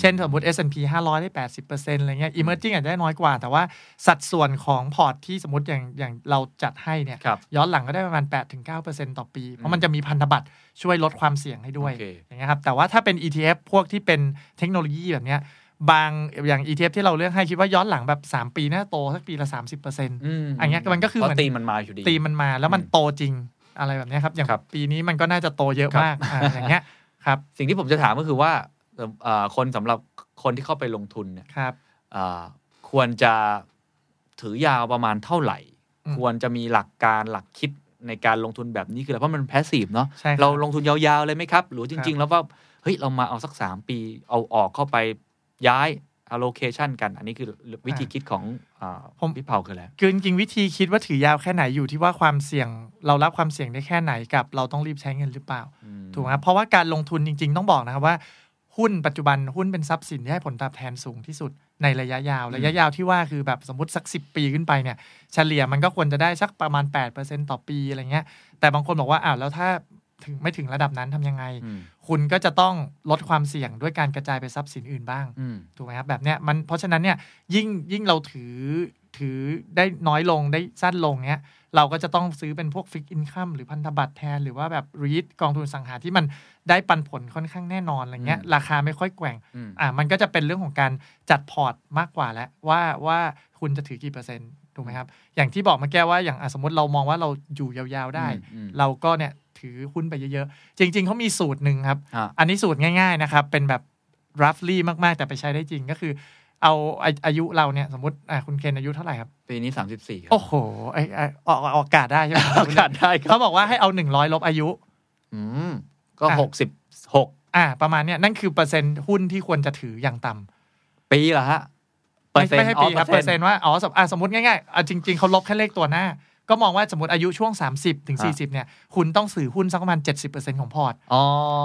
เช่นสมมติ S&P 500 ได้ 80%อะไรเงี้ย Emerging อาจจะได้น้อยกว่า แต่ว่าสัดส่วนของพอร์ตที่สมมติอย่างอย่างเราจัดให้เนี่ยครับย้อนหลังก็ได้ประมาณ 8-9%ต่อปี เพราะมันจะมีพันธบัตรช่วยลดความเสี่ยงให้ด้วยโอเคอย่างเงี้ยครับ แต่ว่าถ้าเป็น ETF พวกที่เป็นเทคโนโลยีแบบเนี้ย บางอย่าง ETF ที่เราเลือกให้คิดว่าย้อนหลังแบบ 3 ปีน่าจะโตสักปีละ 30%ออืมอันเนี้ยมันก็คือเพเหมือราะนตีมันมาอยู่ดีตีมันมาแล้วมันอืมโตจริงอะไรแบบเนี้ยครับ อย่างครับปีนี้มันก็น่าจะโตเยอะครับมากอ่าอย่างเงี้ยครับ สิ่งที่ผมจะถามก็คือว่าเอ่อเอ่อคนสำหรับคนที่เข้าไปลงทุนเนี่ยครับอ่าควรจะถือยาวประมาณเท่าไหร่อืมควรจะมีหลักการหลักคิดในการลงทุนแบบนี้คืออะไรเพราะมันแพสซีฟเนาะใช่ครับเราลงทุนยาวๆเลยไหมครับ หรือจครัริงบๆแล้วว่าเฮ้ยเรามาเอาสักสามปีเอาออกเข้าไป ย้าย allocation กัน อันนี้คือวิธีคิดของอ่าผมพี่เผาคืออะไรคือจริงๆวิธีคิดว่าถือยาวแค่ไหนอยู่ที่ว่าความเสี่ยงเรารับความเสี่ยงได้แค่ไหนกับ เราต้องรีบใช้เงินหรือเปล่าอืมถูกไหมครับเพราะว่าการลงทุนจริง ๆ ต้องบอกนะครับว่าหุ้นปัจจุบันหุ้นเป็นทรัพย์สินที่ให้ผลตอบแทนสูงที่สุดในระยะยาว ระยะยาวที่ว่าคือแบบสมมติสัก 10 ปีขึ้นไปเนี่ยเฉลี่ยมันก็ควรจะได้สักประมาณ 8%ต่อปีอะไรเงี้ยแต่บางคนบอกว่าอ้าวแล้วถ้า ถึงไม่ถึงระดับนั้นทำยังไงอืมคุณก็จะต้องลดความเสี่ยงด้วยการกระจายไปทรัพย์สินอื่นบ้างอืมถูกไหมครับแบบเนี้ยมันเพราะฉะนั้นเนี่ยยิ่งยิ่งเราถือถือได้น้อยลงได้สั้นลงเนี้ยเราก็จะต้องซื้อเป็นพวกฟิกอินคัมหรือพันธบัตรแทน หรือว่าแบบรีดกองทุนสังหาที่มันได้ปันผลค่อนข้างแน่นอนอะไรเงี้ยอืมราคาไม่ค่อยแกว่งอืมอ่ามันก็จะเป็นเรื่องของการจัดพอร์ตมากกว่าแล้วว่าว่าคุณจะถือกี่เปอร์เซ็นต์ถูกไหมครับ อย่างที่บอกเมื่อกี้ว่าอย่างอะสมมติเรามองว่าเราอยู่ยาวๆได้อืมเราก็เนี่ย ถือหุ้นไปเยอะๆ จริง ๆ เขามีสูตรหนึ่งครับอะอันนี้สูตรง่าย ๆ นะครับ เป็นแบบ roughly มาก ๆ แต่ไปใช้ได้จริงก็คือ เอาอาอายุเราเนี่ย สมมติอะคุณเคนอายุเท่าไหร่ครับ ปีนี้สามสิบสี่โอ้โหไอไอออกออกอากาศได้ใช่ไหมโอกาสได้ครัเขาบบอกว่าให้เอาหนึ่งร้อยลบอายุ อืมก็อะหกสิบหกอ่า ประมาณเนี้ยนั่นคือเปอร์เซ็นต์หุ้นที่ควรจะถืออย่างต่ำปีเหรอฮะเปอร์เซ็นไม่ต์ใช่อ๋อปีครับเปเปออร์ร์เซ็เซ็นนต์ต์ว่าอ๋อสมอะสมมติง่ายๆอะจริง ๆเขาลบแค่เลขตัวหน้า ก็มองว่าสมมติอายุช่วง 30ถึงฮะ40เนี่ยคุณต้องถือหุ้นสักประมาณ 70%ของพอร์ตอ๋อ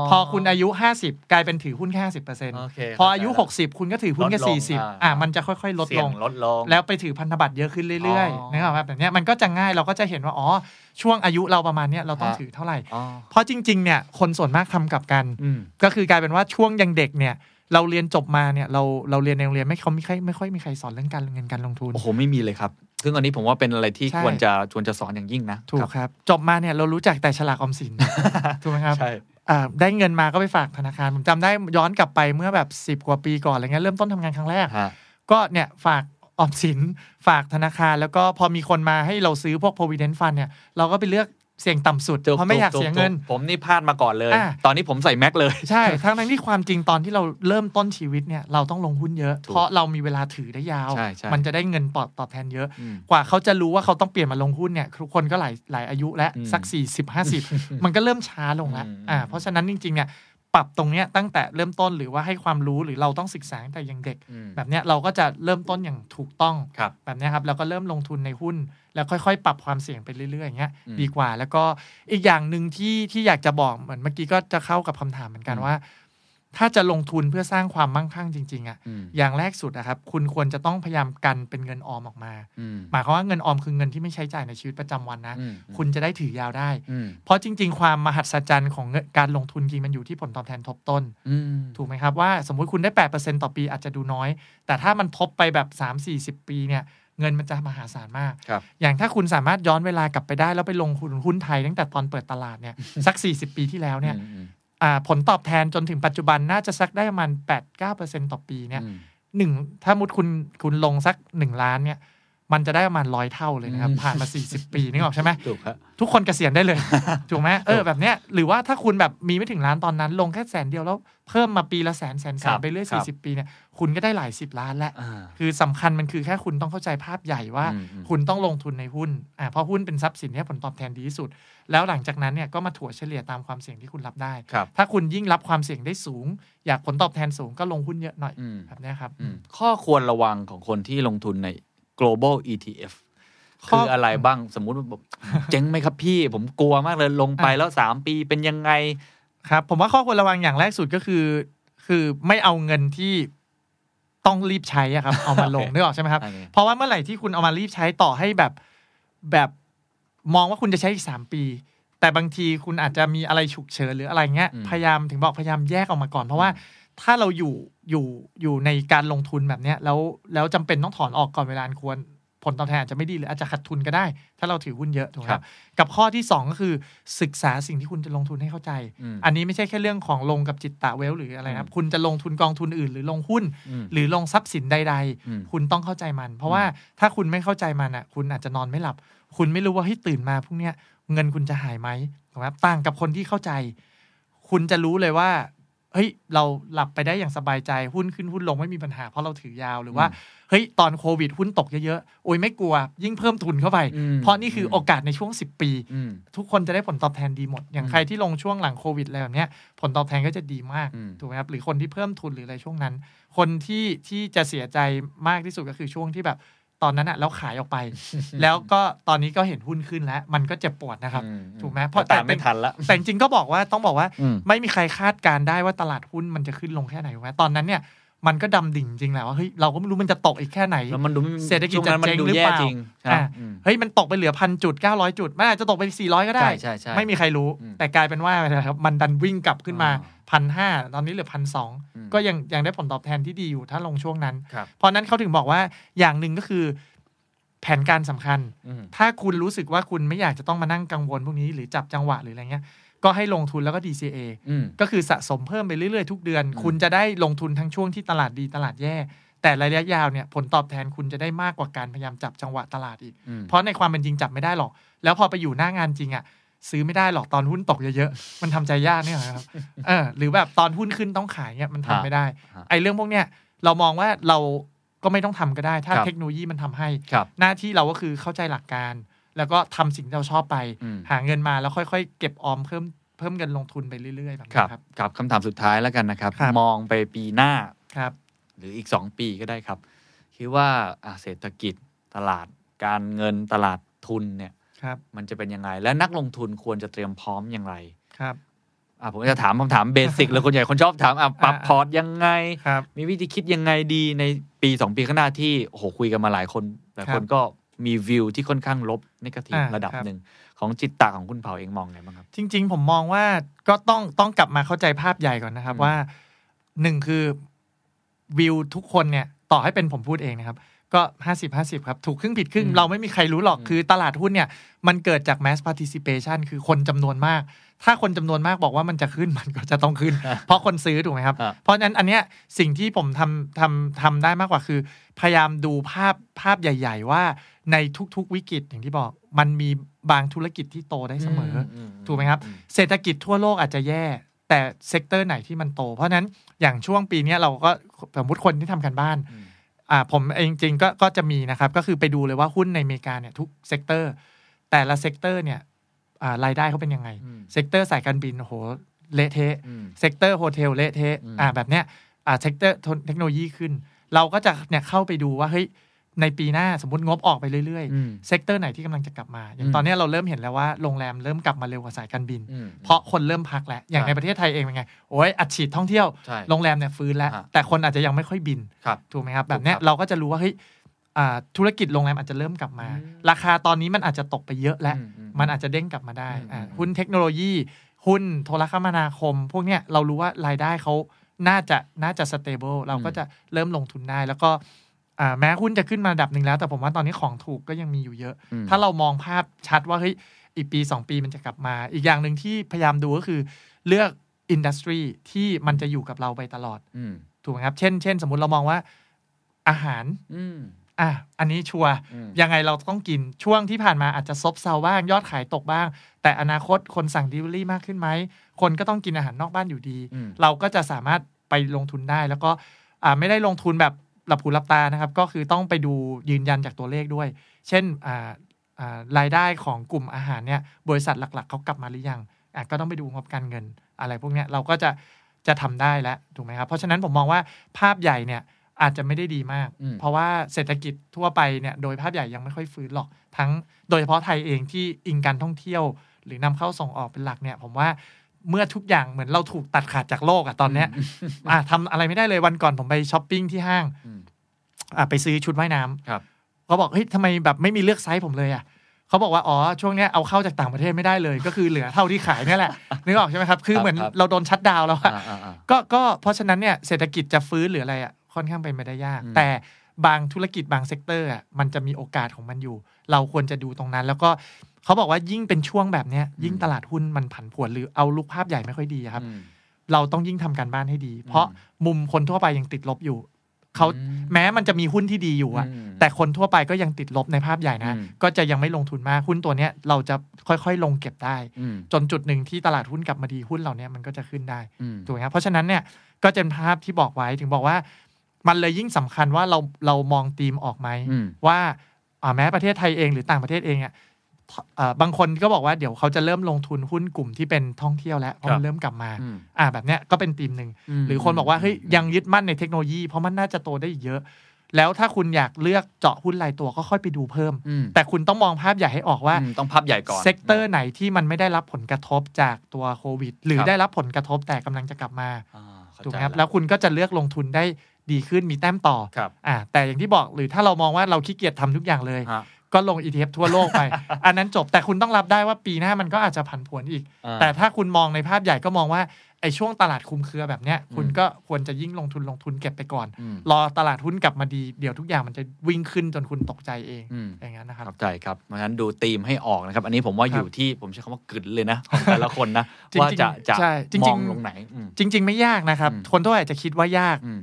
พอคุณอายุ 50 กลายเป็นถือหุ้นแค่50%โอเคพออายุเข้าใจละ60 คุณก็ถือหุ้นแค่ลดลง40อ่าอะมันจะค่อยๆ ลดเสี่ลยงลดลง แล้วไปถือพันธบัตรเยอะขึ้นเรื่อยอ๋อๆนะครับแบบเนี้ยมันก็จะง่ายเราก็จะเห็นว่าอ๋อช่วงอายุเราประมาณเนี้ยเราต้องฮะถือเท่าไหร่อ๋อเพราะจริงๆเนี่ยคนส่วนมากทำกลับกันอืมก็คือกลายเป็นว่าช่วงยังเด็กเนี่ยเราเรียนจบมาเนี่ยเราเราเรียนในโรงเรียนไม่เขาไม่ค่อยไม่ค่อยมีใครสอนเรื่องการเงินการลงทุน โอ้โห ไม่มีเลยครับ ซึ่งอันนี้ผมว่าเป็นอะไรที่ใช่ควรจะควรจะสอนอย่างยิ่งนะ ถูกครับ จบมาเนี่ยเรารู้จักแต่ฉลากออมสิน ถูกไหมครับใช่อ่าได้เงินมาก็ไปฝากธนาคาร ผมจำได้ย้อนกลับไปเมื่อแบบ 10 กว่าปีก่อนอะไรเงี้ยเริ่มต้นทำงานครั้งแรกฮะก็เนี่ยฝากออมสินฝากธนาคาร แล้วก็พอมีคนมาให้เราซื้อพวก provident fund เนี่ยเราก็ไปเลือก เสี่ยงต่ำสุดเพราะไม่อยากเสียเงินถูกผมนี่พลาดมาก่อนเลยอะตอนนี้ผมใส่แม็กเลย ใช่ ทั้งทั้งที่ความจริงตอนที่เราเริ่มต้นชีวิตเนี่ยเราต้องลงหุ้นเยอะถูกเพราะเรามีเวลาถือได้ยาวใช่ใช่มันจะได้เงินปลอดตอบแทนเยอะอืมกว่าเขาจะรู้ว่าเขาต้องเปลี่ยนมาลงหุ้นเนี่ยทุกคนก็หลายหลายอายุและอืมสัก40 50มันก็เริ่มช้าลงแล้วอืมอ่าเพราะฉะนั้นจริงๆเนี่ยปรับตรงเนี้ยตั้งแต่เริ่มต้นหรือว่าให้ความรู้หรือเราต้องศึกษาตั้งแต่ยังเด็กอืมแบบเนี้ยเราก็จะเริ่มต้นอย่างถูกต้องครับแบบเนี้ยครับแล้วก็เริ่มลงทุนในหุ้น แล้วค่อยๆ ปรับความเสี่ยงไปเรื่อยๆอย่างเงี้ยอืมดีกว่า แล้วก็อีกอย่างหนึ่งที่ที่อยากจะบอกเหมือนเมื่อกี้ก็จะเข้ากับคำถามเหมือนกันอืมว่า ถ้าจะลงทุนเพื่อสร้างความมั่งคั่งจริง ๆอะอืมอย่างแรกสุดนะครับ คุณควรจะต้องพยายามกันเป็นเงินออมออกมาอืมหมายความว่าเงินออมคือเงินที่ไม่ใช้จ่ายในชีวิตประจำวันนะอืมคุณจะได้ถือยาวได้อืมเพราะจริง ๆ ความมหัศจรรย์ของเงินการลงทุนจริงมันอยู่ที่ผลตอบแทนทบต้นอืมถูกไหมครับว่า สมมุติคุณได้8%ต่อปีอาจจะดูน้อย แต่ถ้ามันทบไปแบบ3-40ปีเนี่ย เงินมันจะมหาศาลมากครับอย่างถ้าคุณสามารถย้อนเวลากลับไปได้ แล้วไปลงทุนหุ้นไทยตั้งแต่ตอนเปิดตลาดเนี่ยสัก 40 ปีที่แล้วเนี่ยอืมอ่าผลตอบแทนจนถึงปัจจุบันน่าจะสักได้ประมาณ8-9%ต่อปีเนี่ยอืมหนึ่งถ้ามุดคุณคุณลงสัก 1 ล้านเนี่ย มันจะได้ประมาณร้อยเท่าเลยนะครับอืมผ่านมา 40 ปีนึกออกใช่ไหมถูกครับทุกคนเกษียณได้เลย ถูกไหมเออถูกแบบเนี้ยหรือว่าถ้าคุณแบบมีไม่ถึงล้านตอนนั้น ลงแค่แสนเดียวแล้วเพิ่มมาปีละแสนแสนแสครันบไปเรื่อยครับสี่สิบปีเนี่ยคุณก็ได้หลายสิบล้านแล้วอ่าคือสำคัญมันคือแค่คุณต้องเข้าใจภาพใหญ่ว่าอืมอืมคุณต้องลงทุนในหุ้นอ่าเพราะหุ้นเป็นทรัพย์สินที่ให้ผลตอบแทนดีที่สุด แล้วหลังจากนั้นเนี่ยก็มาถั่วเฉลี่ยตามความเสี่ยงที่คุณรับได้ครับถ้าคุณยิ่งรับความเสี่ยงได้สูง อยากผลตอบแทนสูงก็ลงหุ้นเยอะหน่อยอืมแบบเนี้ยครับอืมข้อควรระวังของคนที่ลงทุนใน global ETF ข้อคืออะไรบ้างสมมุติว่าแบบเจ๊งไหมครับพี่ ผมกลัวมากเลยลงไปแล้วสามปีเป็นยังไงครับ ผมว่าข้อควรระวังอย่างแรกสุดก็คือ คือไม่เอาเงินที่ต้องรีบใช้อะครับ เอามาลงโอเคนึกออกใช่ไหมครับอันนี้เพราะว่าเมื่อไหร่ที่คุณเอามารีบใช้ต่อให้แบบแบบมองว่าคุณจะใช้อีกสามปี แต่บางทีคุณอาจจะมีอะไรฉุกเฉินหรืออะไรเงี้ยอืมพยายามถึงบอกพยายามแยกออกมาก่อนเพราะว่า ถ้าเราอยู่อยู่อยู่ในการลงทุนแบบเนี้ยแล้วแล้วจำเป็นต้องถอนออกก่อนเวลาอันควรผลตอบแทนอาจจะไม่ดีหรืออาจจะขาดทุนก็ได้ ถ้าเราถือหุ้นเยอะถูกไหมครับ กับข้อที่สองก็คือศึกษาสิ่งที่คุณจะลงทุนให้เข้าใจอืมอันนี้ไม่ใช่แค่เรื่องของลงกับจิตตะเวลหรืออะไรนะครับ คุณจะลงทุนกองทุนอื่น หรือลงหุ้นอืมหรือลงทรัพย์สินใดอืมๆคุณต้องเข้าใจมัน เพราะว่าถ้าคุณไม่เข้าใจมันอะ คุณอาจจะนอนไม่หลับ คุณไม่รู้ว่าเฮ้ยตื่นมาพรุ่งเนี้ยเงินคุณจะหายไหมถูกไหมครับต่างกับคนที่เข้าใจ คุณจะรู้เลยว่า เฮ้ยเราหลับไปได้อย่างสบายใจหุ้นขึ้นหุ้นลงไม่มีปัญหา เพราะเราถือยาวหรือว่าเฮ้ยตอนโควิดหุ้นตกเยอะๆโอ้ยไม่กลัว ยิ่งเพิ่มทุนเข้าไปอืมเพราะนี่คือโอกาสในช่วง 10 ปีอืมทุกคนจะได้ผลตอบแทนดีหมด อย่างอืมใครที่ลงช่วงหลังโควิดอะไรแบบเนี้ยผลตอบแทนก็จะดีมากอืมถูกไหมครับหรือคนที่เพิ่มทุนหรืออะไรช่วงนั้น คนที่ที่จะเสียใจมากที่สุดก็คือช่วงที่แบบ ตอนนั้นอะแล้วขายออกไป แล้วก็ตอนนี้ก็เห็นหุ้นขึ้นแล้ว มันก็เจ็บปวดนะครับอืถูกไหมเพราะแต่แต่เป็ไม่นทันละแต่จริงๆก็บอกว่าต้องบอกว่าอืมไม่มีใครคาดการณ์ได้ว่าตลาดหุ้นมันจะขึ้นลงแค่ไหนถูกไหมตอนนั้นเนี่ย มันก็ดำดิ่งจริงแหละว่าเฮ้ยเราก็ไม่รู้มันจะตกอีกแค่ไหนแล้วมันดูไม่เศรษฐกิจช่วงนั้นมันจะเจ๊งดูหรือแย่เปล่าจริงใช่อะอืมเฮ้ยมันตกไปเหลือพันจุดเก้าร้อยจุดมันอาจจะตกไปสี่ร้อยก็ได้ใช่ใช่ใช่ไม่มีใครรู้อืมแต่กลายเป็นว่าอะไรครับมันดันวิ่งกลับขึ้นมาอ่าพันห้าตอนนี้เหลือพันสองอืมก็ยังยังได้ผลตอบแทนที่ดีอยู่ถ้าลงช่วงนั้นครับเพราะนั้นเขาถึงบอกว่าอย่างหนึ่งก็คือแผนการสำคัญอืมถ้าคุณรู้สึกว่าคุณไม่อยากจะต้องมานั่งกังวลพวกนี้ หรือจับจังหวะหรืออะไรเงี้ย ก็ให้ลงทุนแล้วก็ DCA อืมก็คือสะสมเพิ่มไปเรื่อยๆทุกเดือนอืมคุณจะได้ลงทุนทั้งช่วงที่ตลาดดีตลาดแย่ แต่ระยะยาวเนี่ยผลตอบแทนคุณจะได้มากกว่าการพยายามจับจังหวะตลาดอีกอืมเพราะในความเป็นจริงจับไม่ได้หรอก แล้วพอไปอยู่หน้างานจริงอะซื้อไม่ได้หรอกตอนหุ้นตกเยอะๆ มันทำใจยากเนี่ยครับเออหรือแบบตอนหุ้นขึ้นต้องขายเนี่ยมันทำไม่ได้ฮะไอ้เรื่องพวกเนี้ยเรามองว่าเราก็ไม่ต้องทำก็ได้ ถ้าครับเทคโนโลยีมันทำให้ครับหน้าที่เราก็คือเข้าใจหลักการ แล้วก็ทำสิ่งที่เราชอบไปอืมหาเงินมาแล้วค่อยๆ เก็บออมเพิ่มเพิ่มเงินลงทุนไปเรื่อยๆแบบครันี้บครับกับคำถามสุดท้ายแล้วกันนะครับครับ มองไปปีหน้าครับ หรืออีก 2 ปีก็ได้ครับ คิดว่าอะเศรษฐกิจตลาดการเงินตลาดทุนเนี่ยครับมันจะเป็นยังไง และนักลงทุนควรจะเตรียมพร้อมอย่างไรครับอะผมจะถามคำถามเบสิกเลยคนใหญ่คนชอบถามอะปรับอ่าพอร์ตยังไงครับมีวิธีคิดยังไงดีในปีสองปีข้างหน้าที่โอ้โหคุยกันมาหลายคนหลายคนครับก็ มีวิวที่ค่อนข้างลบนกาทีฟอ่าระดับครับหนึ่งของจิตตะของคุณเผาเองมองไงบ้างครับ จริง ๆ ผมมองว่าก็ต้องต้องกลับมาเข้าใจภาพใหญ่ก่อนนะครับอืมว่าหนึ่งคือวิวทุกคนเนี่ยต่อให้เป็นผมพูดเองนะครับ ก็ห้าสิบห้าสิบครับ ถูกครึ่งผิดครึ่ง เราไม่มีใครรู้หรอกคือตลาดหุ้นเนี่ย มันเกิดจาก mass participation คือคนจำนวนมาก ถ้าคนจำนวนมากบอกว่ามันจะขึ้นมันก็จะต้องขึ้น เพราะคนซื้อถูกไหมครับอะเพราะฉะนั้นอันเนี้ยสิ่งที่ผมทำทำทำได้มากกว่าคือ พยายามดูภาพภาพใหญ่ ๆ ว่าในทุกๆวิกฤตอย่างที่บอก มันมีบางธุรกิจที่โตได้เสมออมถูกไหมครับ เศรษฐกิจทั่วโลกอาจจะแย่ แต่ sector ไหนที่มันโต เพราะฉะนั้นอย่างช่วงปีเนี้ยเราก็สมมติคนที่ทำการบ้านอืมอ่าผมเองจริงๆก็ก็จะมีนะครับ ก็คือไปดูเลยว่าหุ้นในอเมริกาเนี่ยทุก sector แต่ละ sector เนี่ยอ่า รายได้เขาเป็นยังไงอืม sector สายการบินโอ้โหเละเทะอืม sector hotel เละเทะอืมอ่าแบบเนี้ยอ่า sector เทคโนโลยีขึ้น เราก็จะเนี่ยเข้าไปดูว่าเฮ้ยในปีหน้าสมมติงบออกไปเรื่อยอืมๆ sector ไหนที่กำลังจะกลับมา อย่างอืมตอนเนี้ยเราเริ่มเห็นแล้วว่าโรงแรมเริ่มกลับมาเร็วกว่าสายการบินอืมเพราะคนเริ่มพักแล้ว อย่างครับในประเทศไทยเองเป็นไง โอ้ยอัดฉีดท่องเที่ยวใช่โรงแรมเนี่ยฟื้นแล้วฮะแต่คนอาจจะยังไม่ค่อยบินครับถูกไหมครับถูกแบบเนี้ยครับเราก็จะรู้ว่าเฮ้ยอ่า ธุรกิจโรงแรมอาจจะเริ่มกลับมาอืมราคาตอนนี้มันอาจจะตกไปเยอะแล้วอืมอืมมันอาจจะเด้งกลับมาได้อืมอ่าอืมหุ้นเทคโนโลยี หุ้นโทรคมนาคม พวกเนี้ยเรารู้ว่ารายได้เขาน่าจะน่าจะ stable เราก็จะเริ่มลงทุนได้ แล้วก็อ่าแม้หุ้นจะขึ้นมาระดับหนึ่งแล้ว แต่ผมว่าตอนนี้ของถูกก็ยังมีอยู่เยอะอืมถ้าเรามองภาพชัดว่าเฮ้ยอีกปี 2 ปีมันจะกลับมา อีกอย่างหนึ่งที่พยายามดูก็คือเลือก industry ที่มันจะอยู่กับเราไปตลอดอืมถูกไหมครับ เช่น เช่น สมมุติเรามองว่าอาหาร อืมอะอันนี้ชัวร์อืมยังไงเราต้องกินช่วงที่ผ่านมาอาจจะซบเซาบ้างยอดขายตกบ้าง แต่อนาคตคนสั่ง Delivery มากขึ้นไหม คนก็ต้องกินอาหารนอกบ้านอยู่ดีอืมเราก็จะสามารถไปลงทุนได้ แล้วก็อ่าไม่ได้ลงทุนแบบหลับหูหลับตานะครับ ก็คือต้องไปดูยืนยันจากตัวเลขด้วย เช่นอ่าอ่ารายได้ของกลุ่มอาหารเนี่ยบริษัทหลักๆเขากลับมาหรือยังอะก็ต้องไปดูงบการเงินอะไรพวกเนี้ยเราก็จะจะทำได้แล้วถูกไหมครับเพราะฉะนั้นผมมองว่าภาพใหญ่เนี่ย อาจจะไม่ได้ดีมากอืมเพราะว่าเศรษฐกิจทั่วไปเนี่ยโดยภาพใหญ่ยังไม่ค่อยฟื้นหรอก ทั้งโดยเฉพาะไทยเองที่อิงการท่องเที่ยว หรือนำเข้าส่งออกเป็นหลักเนี่ย ผมว่าเมื่อทุกอย่างเหมือนเราถูกตัดขาดจากโลกอะตอนเนี้ยอะทำอะไรไม่ได้เลยวันก่อนผมไปช้อปปิ้งที่ห้างอืมอะไปซื้อชุดว่ายน้ำครับเขาบอกเฮ้ยทำไมแบบไม่มีเลือกไซส์ผมเลยอะเขาบอกว่าอ๋อช่วงเนี้ยเอาเข้าจากต่างประเทศไม่ได้เลย ก็คือเหลือเท่าที่ขายเนี่ยแหละนึกออกใช่ไหมครับคือครับเหมือนครับเราโดน shutdown แล้วอะอ่าอ่าอ่าก็ก็เพราะฉะนั้นเนี่ยเศรษฐกิจจะฟื้นหรืออะไรอะ ค่อนข้างเป็นไปได้ยากอืมแต่บางธุรกิจบาง sector อะมันจะมีโอกาสของมันอยู่ เราควรจะดูตรงนั้น แล้วก็เขาบอกว่ายิ่งเป็นช่วงแบบเนี้ย ยิ่งตลาดหุ้นมันผันผวนหรือ outlook ภาพใหญ่ไม่ค่อยดีอะครับอืมเราต้องยิ่งทำการบ้านให้ดี เพราะมุมคนทั่วไปยังติดลบอยู่เขาอืมแม้มันจะมีหุ้นที่ดีอยู่อะอืมแต่คนทั่วไปก็ยังติดลบในภาพใหญ่นะอืมก็จะยังไม่ลงทุนมากหุ้นตัวเนี้ยเราจะค่อยๆ ลงเก็บได้อืมจนจุดหนึ่งที่ตลาดหุ้นกลับมาดีหุ้นเหล่านี้มันก็จะขึ้นได้อืมถูกไหมครับเพราะฉะนั้นเนี่ยก็จะเป็นภาพที่บอกไว้ถึงบอกว่า มันเลยยิ่งสำคัญว่าเราเรามองธีมออกไหมอืมว่าอ่าแม้ประเทศไทยเองหรือต่างประเทศเองอะอ่าบางคนก็บอกว่าเดี๋ยวเขาจะเริ่มลงทุนหุ้นกลุ่มที่เป็นท่องเที่ยวแล้วเพราะครัมันเริ่มกลับมาอืมอ่าแบบเนี้ยก็เป็นธีมหนึ่งอืมหรือคนบอกว่าเฮ้ยยังยึดมั่นในเทคโนโลยี เพราะมันน่าจะโตได้อีกเยอะ แล้วถ้าคุณอยากเลือกเจาะหุ้นรายตัวก็ค่อยไปดูเพิ่มอืมแต่คุณต้องมองภาพใหญ่ให้ออกว่าอืมต้องภาพใหญ่ก่อน sector ไหนที่มันไม่ได้รับผลกระทบจากตัวโควิด หรือครับได้รับผลกระทบแต่กำลังจะกลับมาอ่าเข้าถูกไหมใจครับละแล้วคุณก็จะเลือกลงทุนได้ ดีขึ้นมีแต้มต่อครับอ่าแต่อย่างที่บอกหรือถ้าเรามองว่าเราขี้เกียจทำทุกอย่างเลยฮะก็ลง ETF ทั่วโลกไป อันนั้นจบแต่คุณต้องรับได้ว่าปีหน้ามันก็อาจจะผันผวนอีกอ่าแต่ถ้าคุณมองในภาพใหญ่ก็มองว่าไอ้ช่วงตลาดคุมเครือแบบเนี้ยอืมคุณก็ควรจะยิ่งลงทุนลงทุนเก็บไปก่อนอืมรอตลาดหุ้นกลับมาดีเดี๋ยวทุกอย่างมันจะวิ่งขึ้นจนคุณตกใจเองอืมอย่างนั้นนะครับเข้าใจครับเพราะฉะนั้นดูธีมให้ออกนะครับ อันนี้ผมว่าครับอยู่ที่ผมใช้คำว่ากึดเลยนะของแต่ละคนนะจริงๆว่าจะจะใช่จริงๆมองลงไหนอืมจริง ๆ ไม่ยากนะครับอืมคนทั่วไปอาจจะคิดว่ายากอืม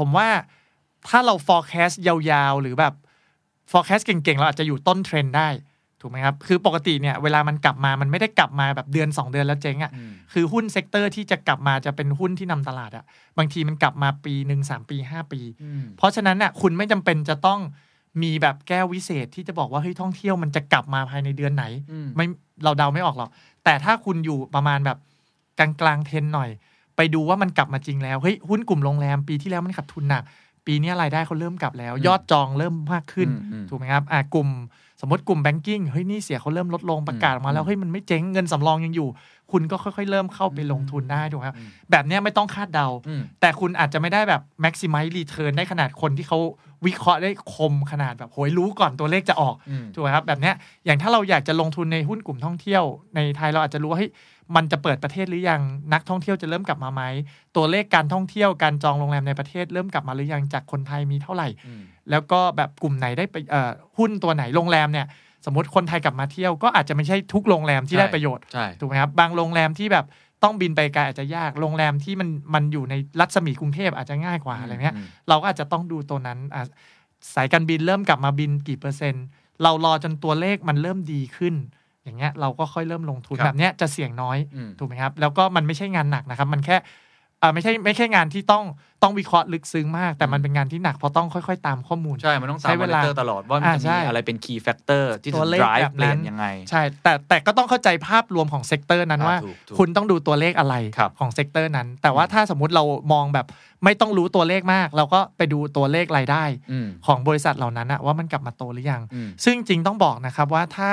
ผมว่าถ้าเรา forecast ยาวๆ หรือแบบ forecast เก่งๆ เราอาจจะอยู่ต้นเทรนด์ได้ ถูกไหมครับ คือปกติเนี่ย เวลามันกลับมามันไม่ได้กลับมาแบบเดือน 2 เดือนแล้วเจ๊งอะ่ะอืมคือหุ้น sector ที่จะกลับมาจะเป็นหุ้นที่นำตลาดอะ่ะบางทีมันกลับมาปีหนึ่งสามปี5ปีอืมเพราะฉะนั้นน่ะคุณไม่จำเป็นจะต้องมีแบบแก้ววิเศษที่จะบอกว่าเฮ้ยท่องเที่ยวมันจะกลับมาภายในเดือนไหนอืมไม่เราเดาไม่ออกหรอกแต่ถ้าคุณอยู่ประมาณแบบกลางกลางๆเทรนหน่อย ไปดูว่ามันกลับมาจริงแล้วเฮ้ยหุ้นกลุ่มโรงแรมปีที่แล้วมันขาดทุนหนักปีนี้รายได้เขาเริ่มกลับแล้วอืมยอดจองเริ่มมากขึ้นอืมอืมถูกไหมครับอะกลุ่มสมมติกลุ่มแบงกิ้งเฮ้ยหนี่เสียเขาเริ่มลดลงประกาศออกมาแล้วเฮ้ยมันไม่เจ๊งเงินสำรองยังอยู่ คุณก็ค่อยๆ เริ่มเข้าไปลงทุนได้ถูกไหมครับอืมแบบเนี้ยไม่ต้องคาดเดาอืมแต่คุณอาจจะไม่ได้แบบ maximize return ได้ขนาดคนที่เขาวิเคราะห์ได้คมขนาดแบบโหยรู้ก่อนตัวเลขจะออกอืมถูกไหมครับแบบเนี้ยอย่างถ้าเราอยากจะลงทุนในหุ้นกลุ่มท่องเที่ยวในไทยเราอาจจะรู้ว่าเฮ้ย มันจะเปิดประเทศหรือยังนักท่องเที่ยวจะเริ่มกลับมาไหมตัวเลขการท่องเที่ยวการจองโรงแรมในประเทศเริ่มกลับมาหรือยังจากคนไทยมีเท่าไหร่อืมแล้วก็แบบกลุ่มไหนได้ไปเอ่อหุ้นตัวไหนโรงแรมเนี่ยสมมติคนไทยกลับมาเที่ยวก็อาจจะไม่ใช่ทุกโรงแรมที่ได้ประโยชน์ใช่ถูกไหมครับบางโรงแรมที่แบบต้องบินไปไกลอาจจะยากโรงแรมที่มันมันอยู่ในรัศมีกรุงเทพอาจจะง่ายกว่าอะไรเงี้ยอืมเราก็อาจจะต้องดูตัวนั้นอะสายการบินเริ่มกลับมาบินกี่เปอร์เซ็นต์ เรารอจนตัวเลขมันเริ่มดีขึ้น อย่างเงี้ยเราก็ค่อยเริ่มลงทุนครับแบบเนี้ยจะเสี่ยงน้อยอืมถูกไหมครับ แล้วก็มันไม่ใช่งานหนักนะครับ มันแค่อ่าไม่ใช่ไม่ใช่งานที่ต้องต้องวิเคราะห์ลึกซึ้งมาก แต่มันเป็นงานที่หนักเพราะต้องค่อยๆ ตามข้อมูล ใช่ มันต้องตามใช้มมเวอนิลาเตอร์ตลอดว่ามันอ่าจะใช่มีอะไรเป็น key factor ที่จะตัวเลข drive แบบนั้นเปลี่ยนยังไง ใช่ แต่แต่ก็ต้องเข้าใจภาพรวมของ sector นั้นอ่าว่าถูกถูกคุณต้องดูตัวเลขอะไรครับของ sector นั้น แต่ว่าถ้าสมมุติเรามองแบบไม่ต้องรู้ตัวเลขมาก เราก็ไปดูตัวเลขรายได้อืมของบริษัทเหล่านั้นอะว่ามันกลับมาโตหรือยังอืมซึ่งจริงต้องบอกนะครับว่าถ้า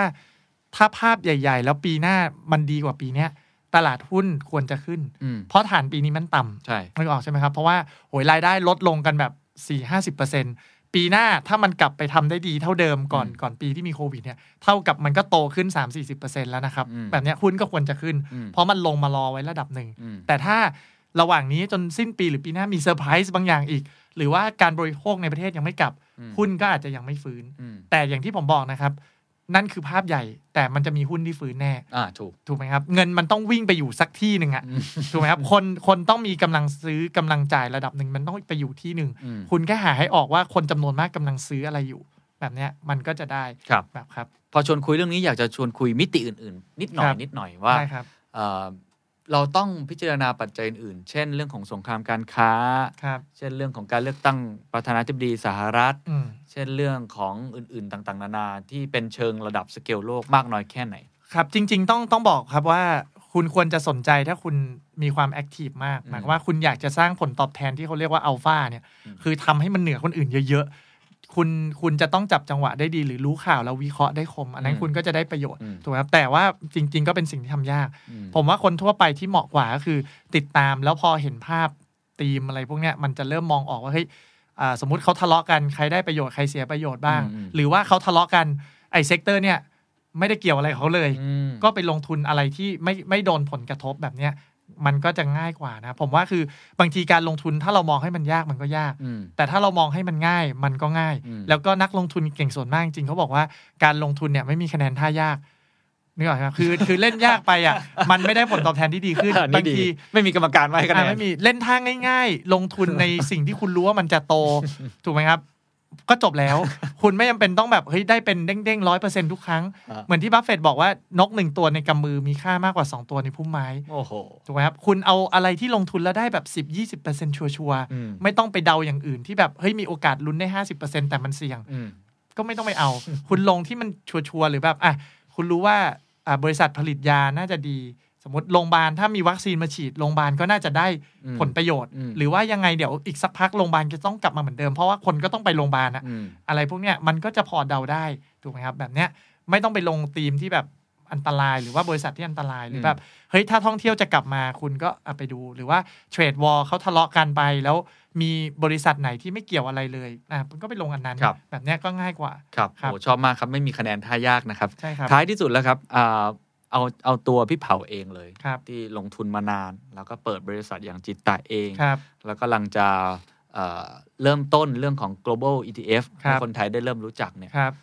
ถ้าภาพใหญ่ ๆ แล้วปีหน้ามันดีกว่าปีเนี้ยตลาดหุ้นควรจะขึ้นอืมเพราะฐานปีนี้มันต่ำใช่นึกออกใช่ไหมครับ เพราะว่าโหยรายได้ลดลงกันแบบ4 5 0ปีหน้าถ้ามันกลับไปทำได้ดีเท่าเดิมก่อนอืมก่อนปีที่มีโควิดเนี่ยเท่ากับมันก็โตขึ้น 3-40%แล้วนะครับอืมแบบเนี้ยหุ้นก็ควรจะขึ้นอืมเพราะมันลงมารอไว้ระดับหนึ่งอืมแต่ถ้าระหว่างนี้จนสิ้นปีหรือปีหน้ามีเซอร์ไพรส์บางอย่างอีก หรือว่าการบริโภคในประเทศยังไม่กลับอืมหุ้นก็อาจจะยังไม่ฟื้นอืมแต่อย่างที่ผมบอกนะครับ นั่นคือภาพใหญ่ แต่มันจะมีหุ้นที่ฟื้นแน่อ่าถูกถูกไหมครับ เงินมันต้องวิ่งไปอยู่สักที่หนึ่งอะอืมถูกไหมครับคนคนต้องมีกำลังซื้อกำลังจ่ายระดับหนึ่งมันต้องไปอยู่ที่หนึ่งอืมคุณแค่หาให้ออกว่าคนจำนวนมากกำลังซื้ออะไรอยู่ แบบเนี้ยมันก็จะได้ครับแบบครับ พอชวนคุยเรื่องนี้อยากจะชวนคุยมิติอื่น ๆ นิดหน่อยครับนิดหน่อยว่าได้ครับ เอ่อเราต้องพิจารณาปัจจัยอื่นๆเช่น เรื่องของสงครามการค้าครับเช่นเรื่องของการเลือกตั้งประธานาธิบดีสหรัฐอืมเช่นเรื่องของอื่นๆต่างๆ นานาที่เป็นเชิงระดับสเกลโลกมากน้อยแค่ไหน ครับ จริง ๆ ต้องต้องบอกครับว่าคุณควรจะสนใจถ้าคุณมีความ active มากอืมหมายความว่าคุณอยากจะสร้างผลตอบแทนที่เขาเรียกว่าอัลฟาเนี่ยอืมคือทำให้มันเหนือคนอื่นเยอะๆ คุณคุณจะต้องจับจังหวะได้ดี หรือรู้ข่าวแล้ววิเคราะห์ได้คม อันนั้นคุณก็จะได้ประโยชน์อืมถูกไหมครับแต่ว่าจริง ๆ ก็เป็นสิ่งที่ทำยากอืมผมว่าคนทั่วไปที่เหมาะกว่าก็คือติดตามแล้วพอเห็นภาพธีมอะไรพวกเนี้ยมันจะเริ่มมองออกว่าเฮ้ยอ่าสมมุติเขาทะเลาะกันใครได้ประโยชน์ใครเสียประโยชน์บ้างอืมอืมหรือว่าเขาทะเลาะกันไอ้ sector เนี่ยไม่ได้เกี่ยวอะไรกับเขาเลยอืมก็ไปลงทุนอะไรที่ไม่ไม่โดนผลกระทบแบบเนี้ย มันก็จะง่ายกว่านะ ผมว่าคือบางทีการลงทุนถ้าเรามองให้มันยากมันก็ยากอืมแต่ถ้าเรามองให้มันง่ายมันก็ง่ายอืมแล้วก็นักลงทุนเก่งส่วนมากจริงเขาบอกว่าการลงทุนเนี่ยไม่มีคะแนนท่ายากนึกออกไหมครับคือคือเล่นยากไปอะ มันไม่ได้ผลตอบแทนที่ดีขึ้นอันนี้บางทีไม่มีกรรมการให้คะแนนอะไม่มีเล่นท่าง่าย ๆ ลงทุนในสิ่งที่คุณรู้ว่ามันจะโตถูกไหมครับ ก็จบแล้ว คุณไม่จำเป็นต้องแบบเฮ้ยได้เป็นเด้งๆร้อยเปอร์เซ็นต์ทุกครั้งอ่าเหมือนที่บัฟเฟตต์บอกว่านกหนึ่งตัวในกำมือมีค่ามากกว่า 2 ตัวในพุ่มไม้โอ้โหถูกไหมครับ คุณเอาอะไรที่ลงทุนแล้วได้แบบ 10 20%ชัวร์อืมๆไม่ต้องไปเดาอย่างอื่นที่แบบเฮ้ยมีโอกาสลุ้นได้ 50%แต่มันเสี่ยงอืมก็ไม่ต้องไปเอา คุณลงที่มันชัวร์ๆหรือแบบอะคุณรู้ว่าอ่าบริษัทผลิตยาน่าจะดีส มมติโรงพยาบาลถ้ามีวัคซีนมาฉีดโรงพยาบาลก็น่าจะได้อืมผลประโยชน์อืมหรือว่ายังไงเดี๋ยวอีกสักพักโรงพยาบาลจะต้องกลับมาเหมือนเดิมเพราะว่าคนก็ต้องไปโรงพยาบาลอะอืมอะไรพวกเนี้ยมันก็จะพอเดาได้ถูกไหมครับแบบเนี้ยไม่ต้องไปลงธีมที่แบบอันตราย หรือว่าบริษัทที่อันตรายหรือแบบเฮ้ยถ้าท่องเที่ยวจะกลับมาคุณก็เอาไปดู หรือว่าเทรดวอลเขาทะเลาะกันไปแล้วมีบริษัทไหนที่ไม่เกี่ยวอะไรเลยอะมันก็ไปลงอันนั้นครับแบบเนี้ยก็ง่ายกว่า ครับครับโอ้ชอบมากครับ ไม่มีคะแนนท่ายากนะครับ ใช่ครับ ท้ายที่สุดแล้วครับอ่า เอาเอาตัวพี่เผาเองเลยครับที่ลงทุนมานาน แล้วก็เปิดบริษัทอย่างจิตตะเองครับแล้วก็กำลังจะเอ่อเริ่มต้นเรื่องของ global ETF ครัให้บคนไทยได้เริ่มรู้จักเนี่ยครับ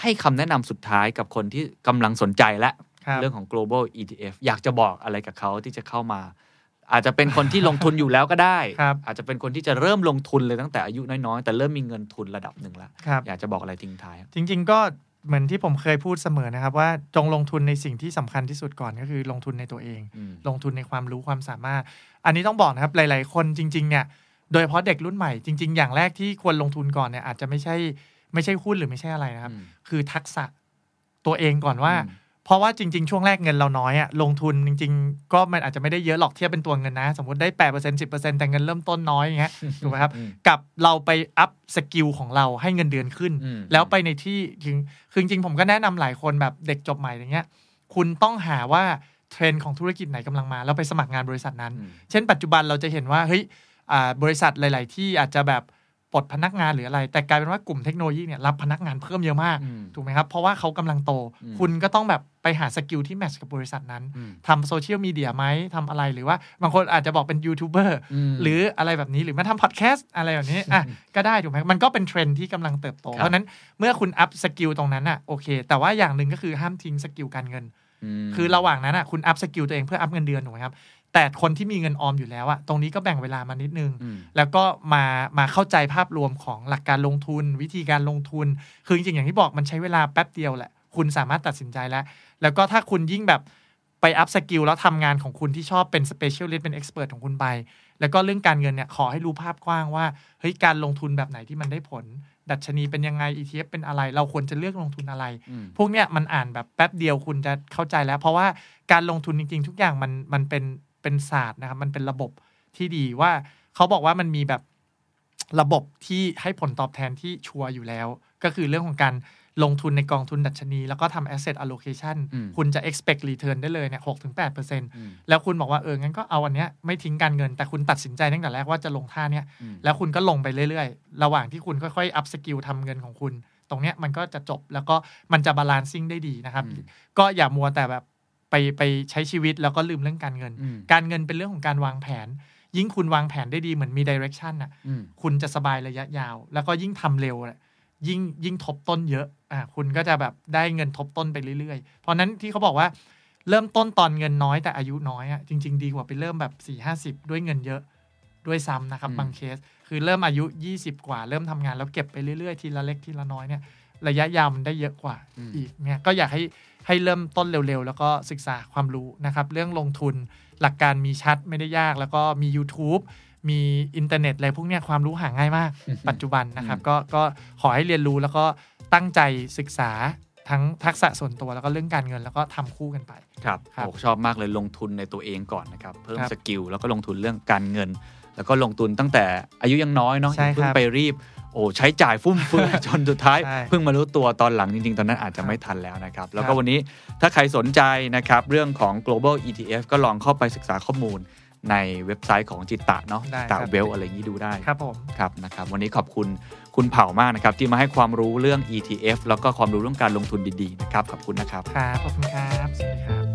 ให้คำแนะนำสุดท้ายกับคนที่กำลังสนใจและครับเรื่องของ global ETF อยากจะบอกอะไรกับเขาที่จะเข้ามา อาจจะเป็นคนที่ลงทุนอยู่แล้วก็ได้ครับอาจจะเป็นคนที่จะเริ่มลงทุนเลยตั้งแต่อายุน้อยๆ แต่เริ่มมีเงินทุนระดับหนึ่งแล้วครับอยากจะบอกอะไรทิ้งท้ายครับจริง ๆ ก็ เหมือนที่ผมเคยพูดเสมอนะครับ ว่าจงลงทุนในสิ่งที่สำคัญที่สุดก่อนก็คือลงทุนในตัวเองอืมลงทุนในความรู้ความสามารถ อันนี้ต้องบอกนะครับหลาย ๆ คนจริง ๆ เนี่ย โดยเฉพาะเด็กรุ่นใหม่จริง ๆ อย่างแรกที่ควรลงทุนก่อนเนี่ยอาจจะไม่ใช่ไม่ใช่หุ้นหรือไม่ใช่อะไรนะครับอืมคือทักษะตัวเองก่อนว่าอืม เพราะว่าจริง ๆ ช่วงแรกเงินเราน้อยอะลงทุนจริง ๆ ก็มันอาจจะไม่ได้เยอะหรอกเทียบเป็นตัวเงินนะ สมมติได้แปดเปอร์เซ็นต์สิบเปอร์เซ็นต์แต่เงินเริ่มต้นน้อยอย่างเงี้ยถูกไหมครับอืมกับเราไป upskill ของเราให้เงินเดือนขึ้นอืมแล้วไปในที่ถึงคือจริงๆผมก็แนะนำหลายคนแบบเด็กจบใหม่อย่างเงี้ย คุณต้องหาว่าเทรนด์ของธุรกิจไหนกำลังมา แล้วไปสมัครงานบริษัทนั้นอืมเช่น ปัจจุบันเราจะเห็นว่าเฮ้ยอ่าบริษัทหลาย ๆ ที่อาจจะแบบ ปลดพนักงานหรืออะไร แต่กลายเป็นว่ากลุ่มเทคโนโลยีเนี่ยรับพนักงานเพิ่มเยอะมากอืมถูกไหมครับเพราะว่าเขากำลังโตอืมคุณก็ต้องแบบไปหา skill ที่ match กับบริษัทนั้นอืมทำโซเชียลมีเดียไหมทำอะไรหรือว่าบางคนอาจจะบอกเป็นยูทูบเบอร์มหรืออะไรแบบนี้หรือมาทำพอดแคสต์อะไรแบบนี้อะก็ได้ถูกไหมมันก็เป็นเทรนด์ที่กำลังเติบโตครับเพราะฉะนั้นเมื่อคุณ upskill ตรงนั้นอะโอเค แต่ว่าอย่างหนึ่งก็คือห้ามทิ้ง skill การเงินมคือระหว่างนั้นอะคุณ upskill ตัวเองเพื่อ up เงินเดือนถูกไหมครับ แต่คนที่มีเงินออมอยู่แล้วอะตรงนี้ก็แบ่งเวลามานิดนึงอืมแล้วก็มามาเข้าใจภาพรวมของหลักการลงทุน วิธีการลงทุน คือจริงๆอย่างที่บอกมันใช้เวลาแป๊บเดียวแหละ คุณสามารถตัดสินใจแล้ว แล้วก็ถ้าคุณยิ่งแบบไป upskill แล้วทำงานของคุณที่ชอบเป็น specialist เป็น expert ของคุณไป แล้วก็เรื่องการเงินเนี่ยขอให้รู้ภาพกว้างว่าเฮ้ยการลงทุนแบบไหนที่มันได้ผล ดัชนีเป็นยังไง ETF เป็นอะไร เราควรจะเลือกลงทุนอะไรอืมพวกเนี้ยมันอ่านแบบแป๊บเดียวคุณจะเข้าใจแล้ว เพราะว่าการลงทุนจริงๆ ทุกอย่างมันมันเป็น เป็นศาสตร์นะครับ มันเป็นระบบที่ดีว่าเขาบอกว่ามันมีแบบระบบที่ให้ผลตอบแทนที่ชัวร์อยู่แล้ว ก็คือเรื่องของการลงทุนในกองทุนดัชนี แล้วก็ทำ asset allocation อืมคุณจะ expect return ได้เลยเนี่ยหกถึงแปดเปอร์เซ็นต์อืมแล้วคุณบอกว่าเออ งั้นก็เอาอันเนี้ยไม่ทิ้งการเงิน แต่คุณตัดสินใจตั้งแต่แรกว่าจะลงท่าเนี้ยอืมแล้วคุณก็ลงไปเรื่อยๆ ระหว่างที่คุณค่อยๆ upskill ทำเงินของคุณ ตรงเนี้ยมันก็จะจบแล้วก็มันจะบาลานซิ่งได้ดีนะครับอืมก็อย่ามัวแต่แบบ ไปไปใช้ชีวิตแล้วก็ลืมเรื่องการเงินอืมการเงินเป็นเรื่องของการวางแผน ยิ่งคุณวางแผนได้ดีเหมือนมีดิเรกชันอะอืมคุณจะสบายระยะยาว แล้วก็ยิ่งทำเร็วอะยิ่งยิ่งทบต้นเยอะอะคุณก็จะแบบได้เงินทบต้นไปเรื่อยๆ เพราะนั้นที่เขาบอกว่าเริ่มต้นตอนเงินน้อยแต่อายุน้อยอะจริง ๆ ดีกว่าไปเริ่มแบบ4ี่ห้าสิบด้วยเงินเยอะด้วยซ้ำนะครับอืมบางเคส คือเริ่มอายุ 20 กว่า เริ่มทำงานแล้วเก็บไปเรื่อยๆ ทีละเล็กทีละน้อยเนี่ยระยะยาวมันได้เยอะกว่าอีกเนี่ยก็อยากให้ ให้เริ่มต้นเร็วๆ แล้วก็ศึกษาความรู้นะครับ เรื่องลงทุนหลักการมีชัดไม่ได้ยาก แล้วก็มี YouTube มีอินเทอร์เน็ตอะไรพวกเนี้ยความรู้หาง่ายมาก ปัจจุบันนะครับก็ก็ขอให้เรียนรู้แล้วก็ตั้งใจศึกษาทั้งทักษะส่วนตัวแล้วก็เรื่องการเงินแล้วก็ทำคู่กันไป ครับครับโอ้ชอบมากเลยลงทุนในตัวเองก่อนนะครับ เพิ่มครับ skill แล้วก็ลงทุนเรื่องการเงิน แล้วก็ลงทุนตั้งแต่อายุยังน้อยเนาะใช่อย่าเพิ่คงรับไปรีบ โอ้ใช้จ่ายฟุ่มเฟือยจนสุดท้ายใช่เพิ่งมารู้ตัวตอนหลังจริงๆ ตอนนั้นอาจจะไม่ทันแล้วนะครับ แล้วก็ครับวันนี้ถ้าใครสนใจนะครับ เรื่องของ global ETF ก็ลองเข้าไปศึกษาข้อมูลในเว็บไซต์ของจิตตะเนาะได้ตะครับเวลอะไรอย่างนี้ดูได้ครับผมครับนะครับวันนี้ขอบคุณคุณเผ่ามากนะครับ ที่มาให้ความรู้เรื่อง ETF แล้วก็ความรู้เรื่องการลงทุนดีๆนะครับขอบคุณนะครับครับขอบคุณครับสวัสดีครับ